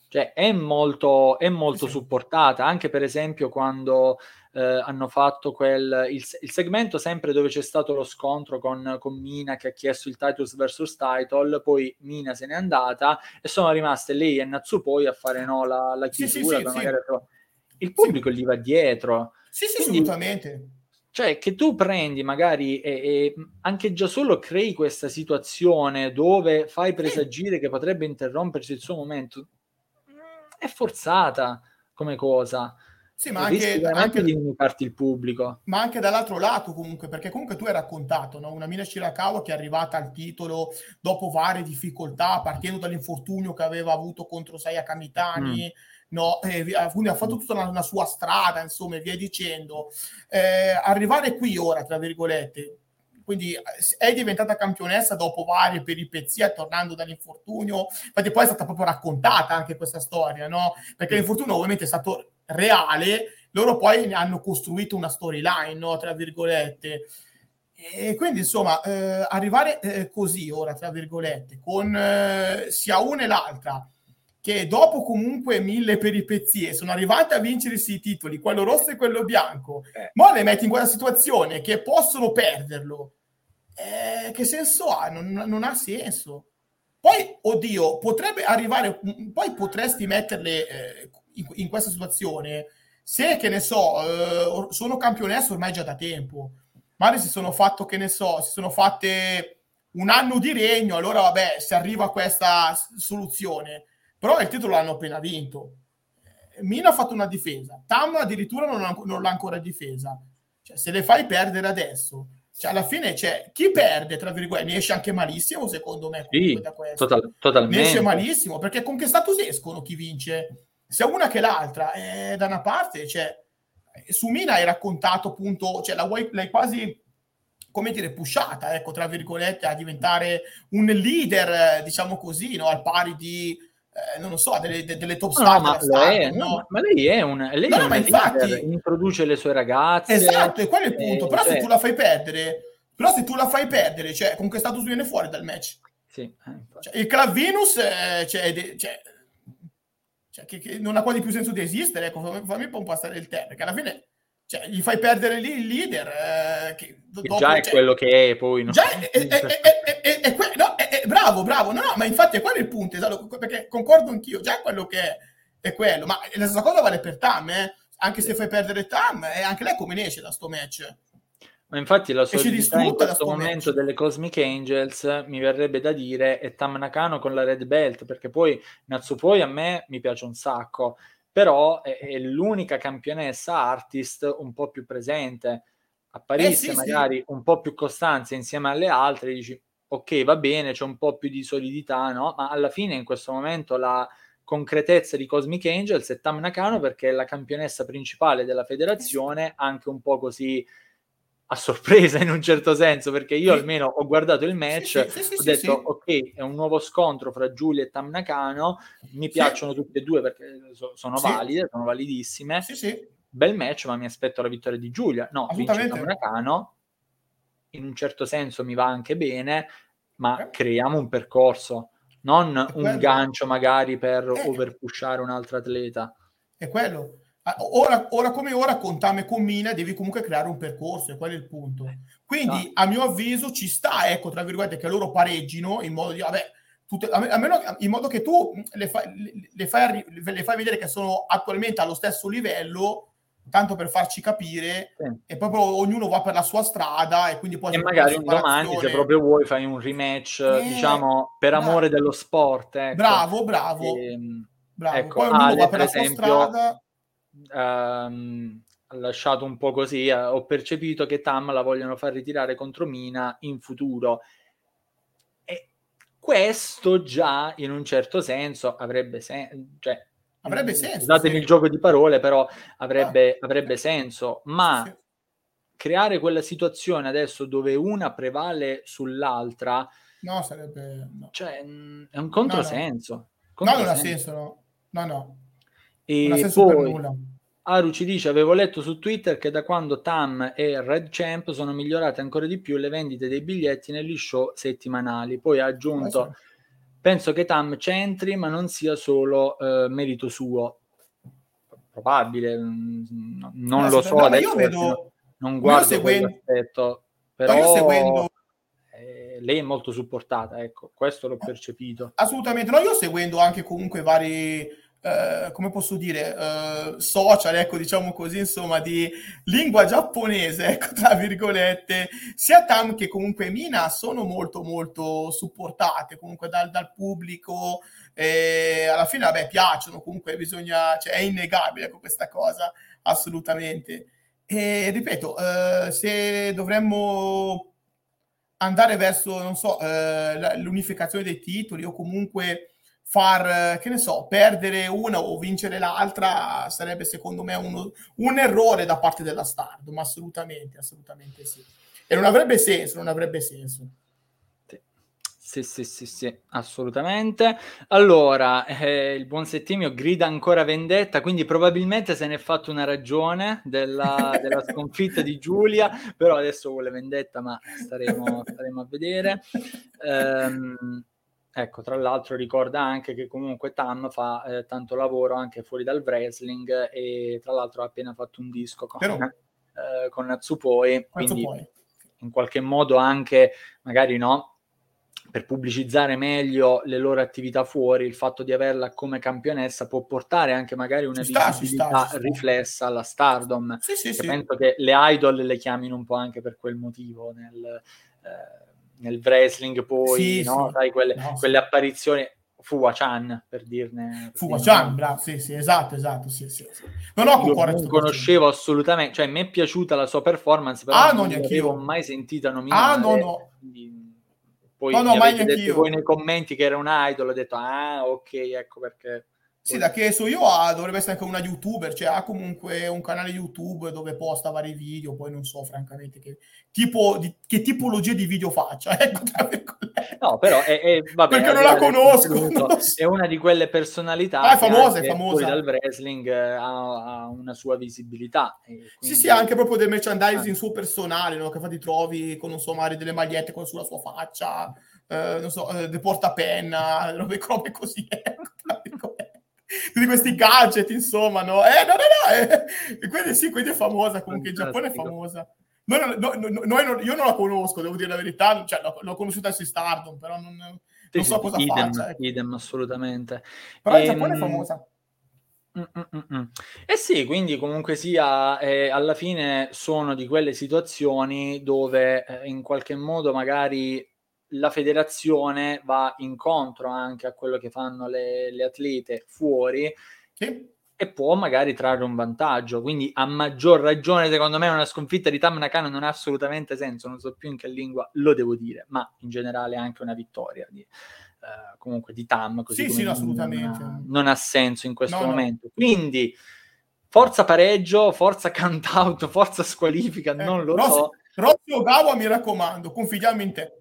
cioè è molto, è molto sì. supportata, anche per esempio quando eh, hanno fatto quel, il, il, segmento sempre dove c'è stato lo scontro con, con, Mina che ha chiesto il Titus vs Title, poi Mina se n'è andata e sono rimaste lei e Natsupoi a fare no, la, la chiusura. Sì, sì, magari... Il pubblico gli va dietro. Sì, sì, Quindi, assolutamente cioè, che tu prendi magari e, e, anche già solo crei questa situazione dove fai presagire che potrebbe interrompersi il suo momento, è forzata come cosa. Sì, ma anche, anche di unifarti il pubblico. Ma anche dall'altro lato comunque, perché comunque tu hai raccontato, no? una Mina Shirakawa che è arrivata al titolo dopo varie difficoltà, partendo dall'infortunio che aveva avuto contro Saya Kamitani, mm no? Eh, quindi ha fatto tutta una, una, sua strada, insomma, e via dicendo. Eh, arrivare qui ora, tra virgolette, quindi eh, è diventata campionessa dopo varie peripezie, tornando dall'infortunio. Infatti, poi è stata proprio raccontata anche questa storia, no? Perché l'infortunio ovviamente è stato reale, loro poi hanno costruito una storyline, no? Tra virgolette. E quindi, insomma, eh, arrivare eh, così ora, tra virgolette, con eh, sia una e l'altra, che dopo comunque mille peripezie sono arrivate a vincere i titoli, quello rosso e quello bianco, eh. ma le metti in quella situazione che possono perderlo. eh, che senso ha? Non, non, ha senso. Poi, oddio, potrebbe arrivare, poi potresti metterle eh, in, in, questa situazione se, che ne so, eh, sono campionesse ormai già da tempo. Magari si sono fatto, che ne so, si sono fatte un anno di regno, allora vabbè, si arriva a questa soluzione. Però il titolo l'hanno appena vinto. Mina ha fatto una difesa, Tam addirittura non, ha, non l'ha ancora difesa. Cioè, se le fai perdere adesso, cioè, alla fine cioè, chi perde, tra virgolette, ne esce anche malissimo, secondo me. Sì. Total, totalmente. Ne esce malissimo, perché con che status escono chi vince? Sia una che l'altra. Eh, da una parte, cioè, su Mina hai raccontato appunto, cioè, la vuoi, l'hai quasi come dire, pushata, ecco, tra virgolette, a diventare un leader, diciamo così, no? al pari di eh, non lo so, delle, delle top star. No, ma, star, è, no? no, ma lei è un lei no, è una infatti, introduce le sue ragazze. Esatto, e quello è il punto. Eh, però cioè... se tu la fai perdere, però se tu la fai perdere, cioè, con che status viene fuori dal match? Sì, eh, cioè, il Club Venus, eh, cioè, de, cioè, cioè che, che, non ha quasi più senso di esistere, ecco, fammi, un po' passare il termine, che alla fine cioè, gli fai perdere lì il leader. Eh, che dopo, già è cioè, quello che è, poi. No? Già è, è, è, è que- no, bravo, bravo. No, no, ma infatti è quello il punto, esatto, perché concordo anch'io, già quello che è, è quello. Ma la stessa cosa vale per Tam, eh? Anche se fai perdere Tam, e anche lei come ne esce da sto match? Ma infatti la solidità in questo momento match. delle Cosmic Angels mi verrebbe da dire è Tam Nakano con la Red Belt, perché poi Natsupoi a me mi piace un sacco però è, è l'unica campionessa artist un po' più presente. Apparisse eh sì, magari sì. un po' più costanza insieme alle altre, dici ok, va bene, c'è un po' più di solidità, no? Ma alla fine in questo momento la concretezza di Cosmic Angels è Tam Nakano perché è la campionessa principale della federazione, anche un po' così a sorpresa in un certo senso, perché io almeno ho guardato il match, sì, sì, sì, ho detto ok, è un nuovo scontro fra Giulia e Tam Nakano, mi piacciono tutte e due perché so, sono valide, sono validissime. Bel match, ma mi aspetto la vittoria di Giulia. No, vince Tam Nakano, in un certo senso mi va anche bene, ma eh. creiamo un percorso, non un gancio magari per eh. overpushare un altro atleta. È quello Ah, ora, ora, come ora, con Tame e con Mina, devi comunque creare un percorso, e quello è il punto. Quindi, no. a mio avviso, ci sta, ecco, tra virgolette, che loro pareggino in modo di, vabbè, tutte, almeno in modo che tu le fai, le, fai, le fai vedere che sono attualmente allo stesso livello, tanto per farci capire, sì. e proprio ognuno va per la sua strada e quindi poi... E magari un domani, se proprio vuoi, fai un rematch, eh, diciamo, per amore dello sport. Ecco. Bravo, bravo. E, ehm, bravo. Ecco, poi ognuno Ale, va per, per la esempio, sua strada ehm, lasciato un po' così, eh, ho percepito che Tam la vogliono far ritirare contro Mina in futuro. E questo già in un certo senso avrebbe senso, cioè, avrebbe senso. Scusatemi sì. il gioco di parole, però avrebbe, ah. avrebbe senso, ma sì. creare quella situazione adesso dove una prevale sull'altra, no, sarebbe no. Cioè, è un controsenso. No, no. controsenso. no non ha senso, no. No, no. E poi Aru ci dice: Avevo letto su Twitter che da quando Tam e Red Champ sono migliorate ancora di più le vendite dei biglietti negli show settimanali. Poi ha aggiunto: Penso che Tam c'entri, ma non sia solo eh, merito suo. Probabile, mm, non lo so. No, io vedo, non guardo seguendo, aspetto, però io seguendo... eh, lei è molto supportata. Ecco, questo l'ho percepito. Assolutamente, no, io seguendo anche comunque vari eh, come posso dire, uh, social, ecco, diciamo così, insomma, di lingua giapponese, ecco, tra virgolette, sia Tam che comunque Mina sono molto, molto supportate comunque dal, dal pubblico. E alla fine, vabbè, piacciono, comunque bisogna, cioè, è innegabile ecco, questa cosa, assolutamente. E ripeto, uh, se dovremmo andare verso, non so, l'unificazione dei titoli o comunque far, che ne so, perdere una o vincere l'altra sarebbe secondo me uno, un errore da parte della Stardom, assolutamente, assolutamente sì. E non avrebbe senso, non avrebbe senso. Sì, sì, sì, sì, assolutamente. Allora, eh, il buon Settimio grida ancora vendetta, quindi probabilmente se ne è fatto una ragione della, della sconfitta di Giulia, però adesso vuole vendetta, ma staremo, staremo a vedere. Um, Ecco, tra l'altro ricorda anche che comunque Tam fa eh, tanto lavoro anche fuori dal wrestling e tra l'altro ha appena fatto un disco con, Però, eh, con Natsupoi, quindi Natsupoi. in qualche modo anche, magari no, per pubblicizzare meglio le loro attività fuori, il fatto di averla come campionessa può portare anche magari una Ci sta, visibilità ci sta, ci sta. riflessa alla stardom. Sì, sì, Che sì. penso che le idol le chiamino un po' anche per quel motivo nel, eh, nel wrestling, poi, Sì, no? sì. Sai, quelle, No, quelle apparizioni. Fuwa-chan, per dirne. Fuwa-chan, bravo, sì, sì, esatto, esatto, sì, sì, sì. Non ho non conoscevo assolutamente, cioè mi è piaciuta la sua performance, però Ah, non l'avevo mai sentita nominare. Ah, no, no. quindi Poi No, no, mai detto voi nei commenti che era un idol, ho detto ah, ok, ecco perché. Sì, da che so io ha, dovrebbe essere anche una youtuber, cioè ha comunque un canale YouTube dove posta vari video, poi non so francamente che, tipo di, che tipologia di video faccia, ecco. No, però è, è- vabbè, Perché non la conosco, contenuto, non so. è una di quelle personalità Ah, è famosa, è famosa. fuori dal wrestling eh, ha, ha una sua visibilità. e Sì, quindi- sì, anche proprio del merchandising Ah. suo personale, no? che fa ti trovi con, non so, magari delle magliette con sulla sua faccia, eh, non so, eh, dei portapenna, robe, robe così, ecco. Tutti questi gadget, insomma, no? Eh, no, no, no, eh. Quindi sì, quindi è famosa, comunque in Giappone è Fantastico. famosa. Noi no- no- noi non- io non la conosco, devo dire la verità, cioè, l'ho, l'ho conosciuta su Stardom, però non, non Sì, so sì, cosa idem, faccia. ecco. idem, assolutamente. Però in Giappone è Ehm, famosa. Mm, mm, mm, mm. Eh sì, quindi comunque sia, eh, alla fine sono di quelle situazioni dove eh, in qualche modo magari la federazione va incontro anche a quello che fanno le, le atlete fuori Sì? e può magari trarre un vantaggio. Quindi a maggior ragione, secondo me, una sconfitta di Tam Nakano non ha assolutamente senso, non so più in che lingua lo devo dire, ma in generale anche una vittoria di, eh, comunque di Tam, così Sì, sì, non- assolutamente. Ha, non ha senso in questo No, no. momento. Quindi forza pareggio, forza count out, forza squalifica, Ecco, non lo Rossi- so. Rossi Ogawa, mi raccomando, confidiamo in te.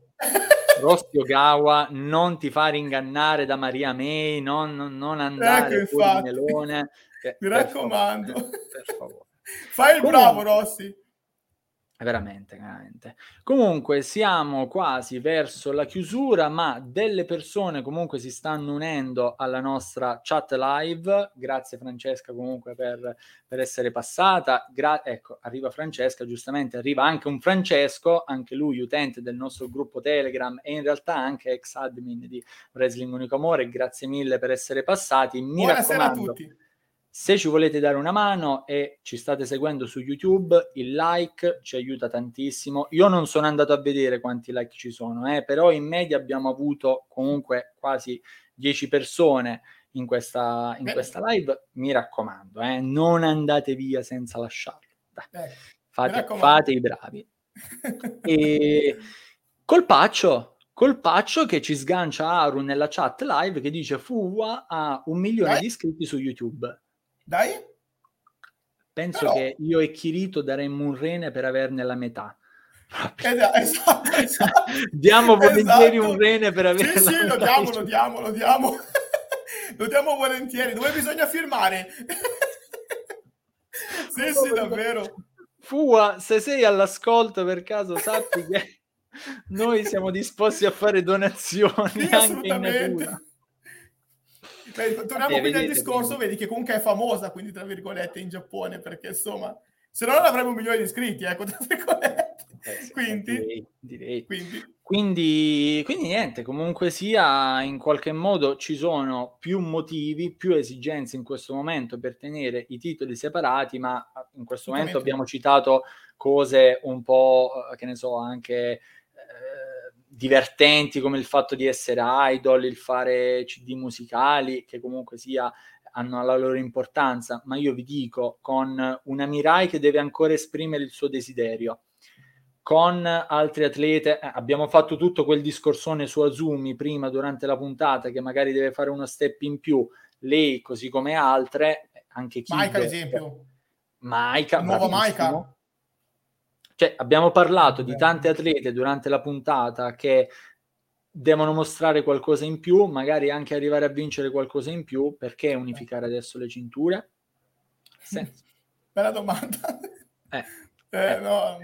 Rossi Ogawa, non ti fare ingannare da Maria May, non, non- non andare Ecco, melone. che- Mi per raccomando. favore, per favore. Fai il Comunque- bravo, Rossi. Veramente, veramente. Comunque siamo quasi verso la chiusura, ma delle persone comunque si stanno unendo alla nostra chat live. Grazie Francesca comunque per, per essere passata. Gra- ecco, arriva Francesca, giustamente arriva anche un Francesco, anche lui utente del nostro gruppo Telegram e in realtà anche ex admin di Wrestling Unico Amore. Grazie mille per essere passati. Mi Buonasera a tutti. Se ci volete dare una mano e ci state seguendo su YouTube, il like ci aiuta tantissimo. Io non sono andato a vedere quanti like ci sono, eh, però in media abbiamo avuto comunque quasi 10 persone in questa, in questa live. Mi raccomando, eh, non andate via senza lasciarlo. Fate, fate i bravi. E colpaccio, colpaccio che ci sgancia Aru nella chat live che dice Fuwa ha un milione di iscritti su YouTube. Dai? Penso Però- che io e Kirito daremmo un rene per averne la metà. Esatto, esatto. Diamo volentieri Esatto. un rene per avere Sì, la sì, metà lo di diamo, lo diamo, lo diamo. Lo diamo volentieri. Dove bisogna firmare? Sì, sì, davvero. Fua, se sei all'ascolto per caso sappi che noi siamo disposti a fare donazioni Sì, anche in natura. Beh, torniamo Eh, quindi al discorso, vedi che comunque è famosa, quindi tra virgolette, in Giappone, perché insomma, se no non avrebbe un milione di iscritti, ecco, tra virgolette. Eh sì, Quindi, direi, direi. quindi, Quindi, quindi niente, comunque sia, in qualche modo ci sono più motivi, più esigenze in questo momento per tenere i titoli separati, ma in questo momento abbiamo citato cose un po', eh, che ne so, anche eh, divertenti come il fatto di essere idol, il fare CD musicali, che comunque sia hanno la loro importanza, ma io vi dico, con una Mirai che deve ancora esprimere il suo desiderio, con altri atlete, eh, abbiamo fatto tutto quel discorsone su Azumi prima durante la puntata che magari deve fare uno step in più, lei così come altre, anche Kid, Maika ad esempio. Maika, Nuova bravissimo. Maika. Cioè, abbiamo parlato di tante atlete durante la puntata che devono mostrare qualcosa in più, magari anche arrivare a vincere qualcosa in più, perché unificare adesso le cinture? Senso. Bella domanda. Eh. Eh, Eh. no,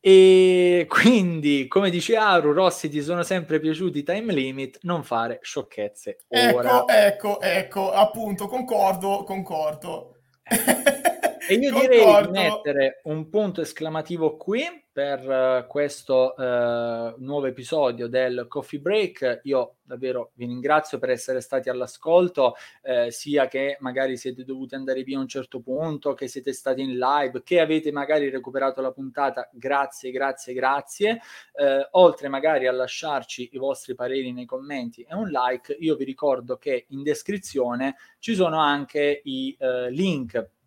E quindi, come dice Aru, Rossi ti sono sempre piaciuti i time limit, non fare sciocchezze ora. Ecco, ecco, ecco, appunto, concordo, concordo. E io direi di Concordo. mettere un punto esclamativo qui per uh, questo uh, nuovo episodio del Coffee Break. Io davvero vi ringrazio per essere stati all'ascolto, eh, sia che magari siete dovuti andare via a un certo punto, che siete stati in live, che avete magari recuperato la puntata. Grazie, grazie, grazie. Eh, oltre magari a lasciarci i vostri pareri nei commenti e un like, io vi ricordo che in descrizione ci sono anche i eh, link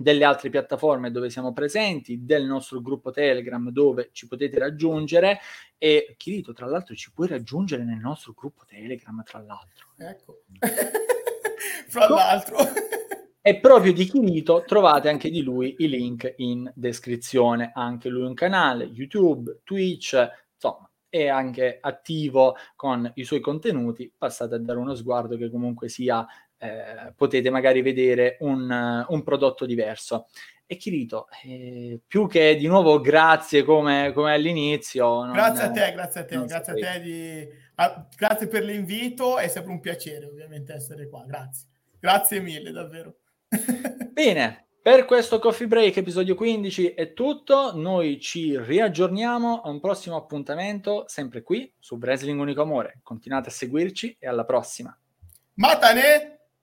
delle altre piattaforme dove siamo presenti, del nostro gruppo Telegram dove ci potete raggiungere e Chirito, tra l'altro, ci puoi raggiungere nel nostro gruppo Telegram, tra l'altro. Ecco. fra l'altro. E proprio di Chirito trovate anche di lui i link in descrizione. Anche lui un canale, YouTube, Twitch, insomma, è anche attivo con i suoi contenuti. Passate a dare uno sguardo che comunque sia eh, potete magari vedere un, un, prodotto diverso. E Kirito, eh, più che di nuovo grazie come, come all'inizio. Non, grazie a te, grazie a te, grazie a te di, a, grazie per l'invito, è sempre un piacere ovviamente essere qua, grazie. Grazie mille, davvero. Bene, per questo Coffee Break episodio 15 è tutto, noi ci riaggiorniamo a un prossimo appuntamento, sempre qui su Wrestling Unico Amore. Continuate a seguirci e alla prossima. Matane!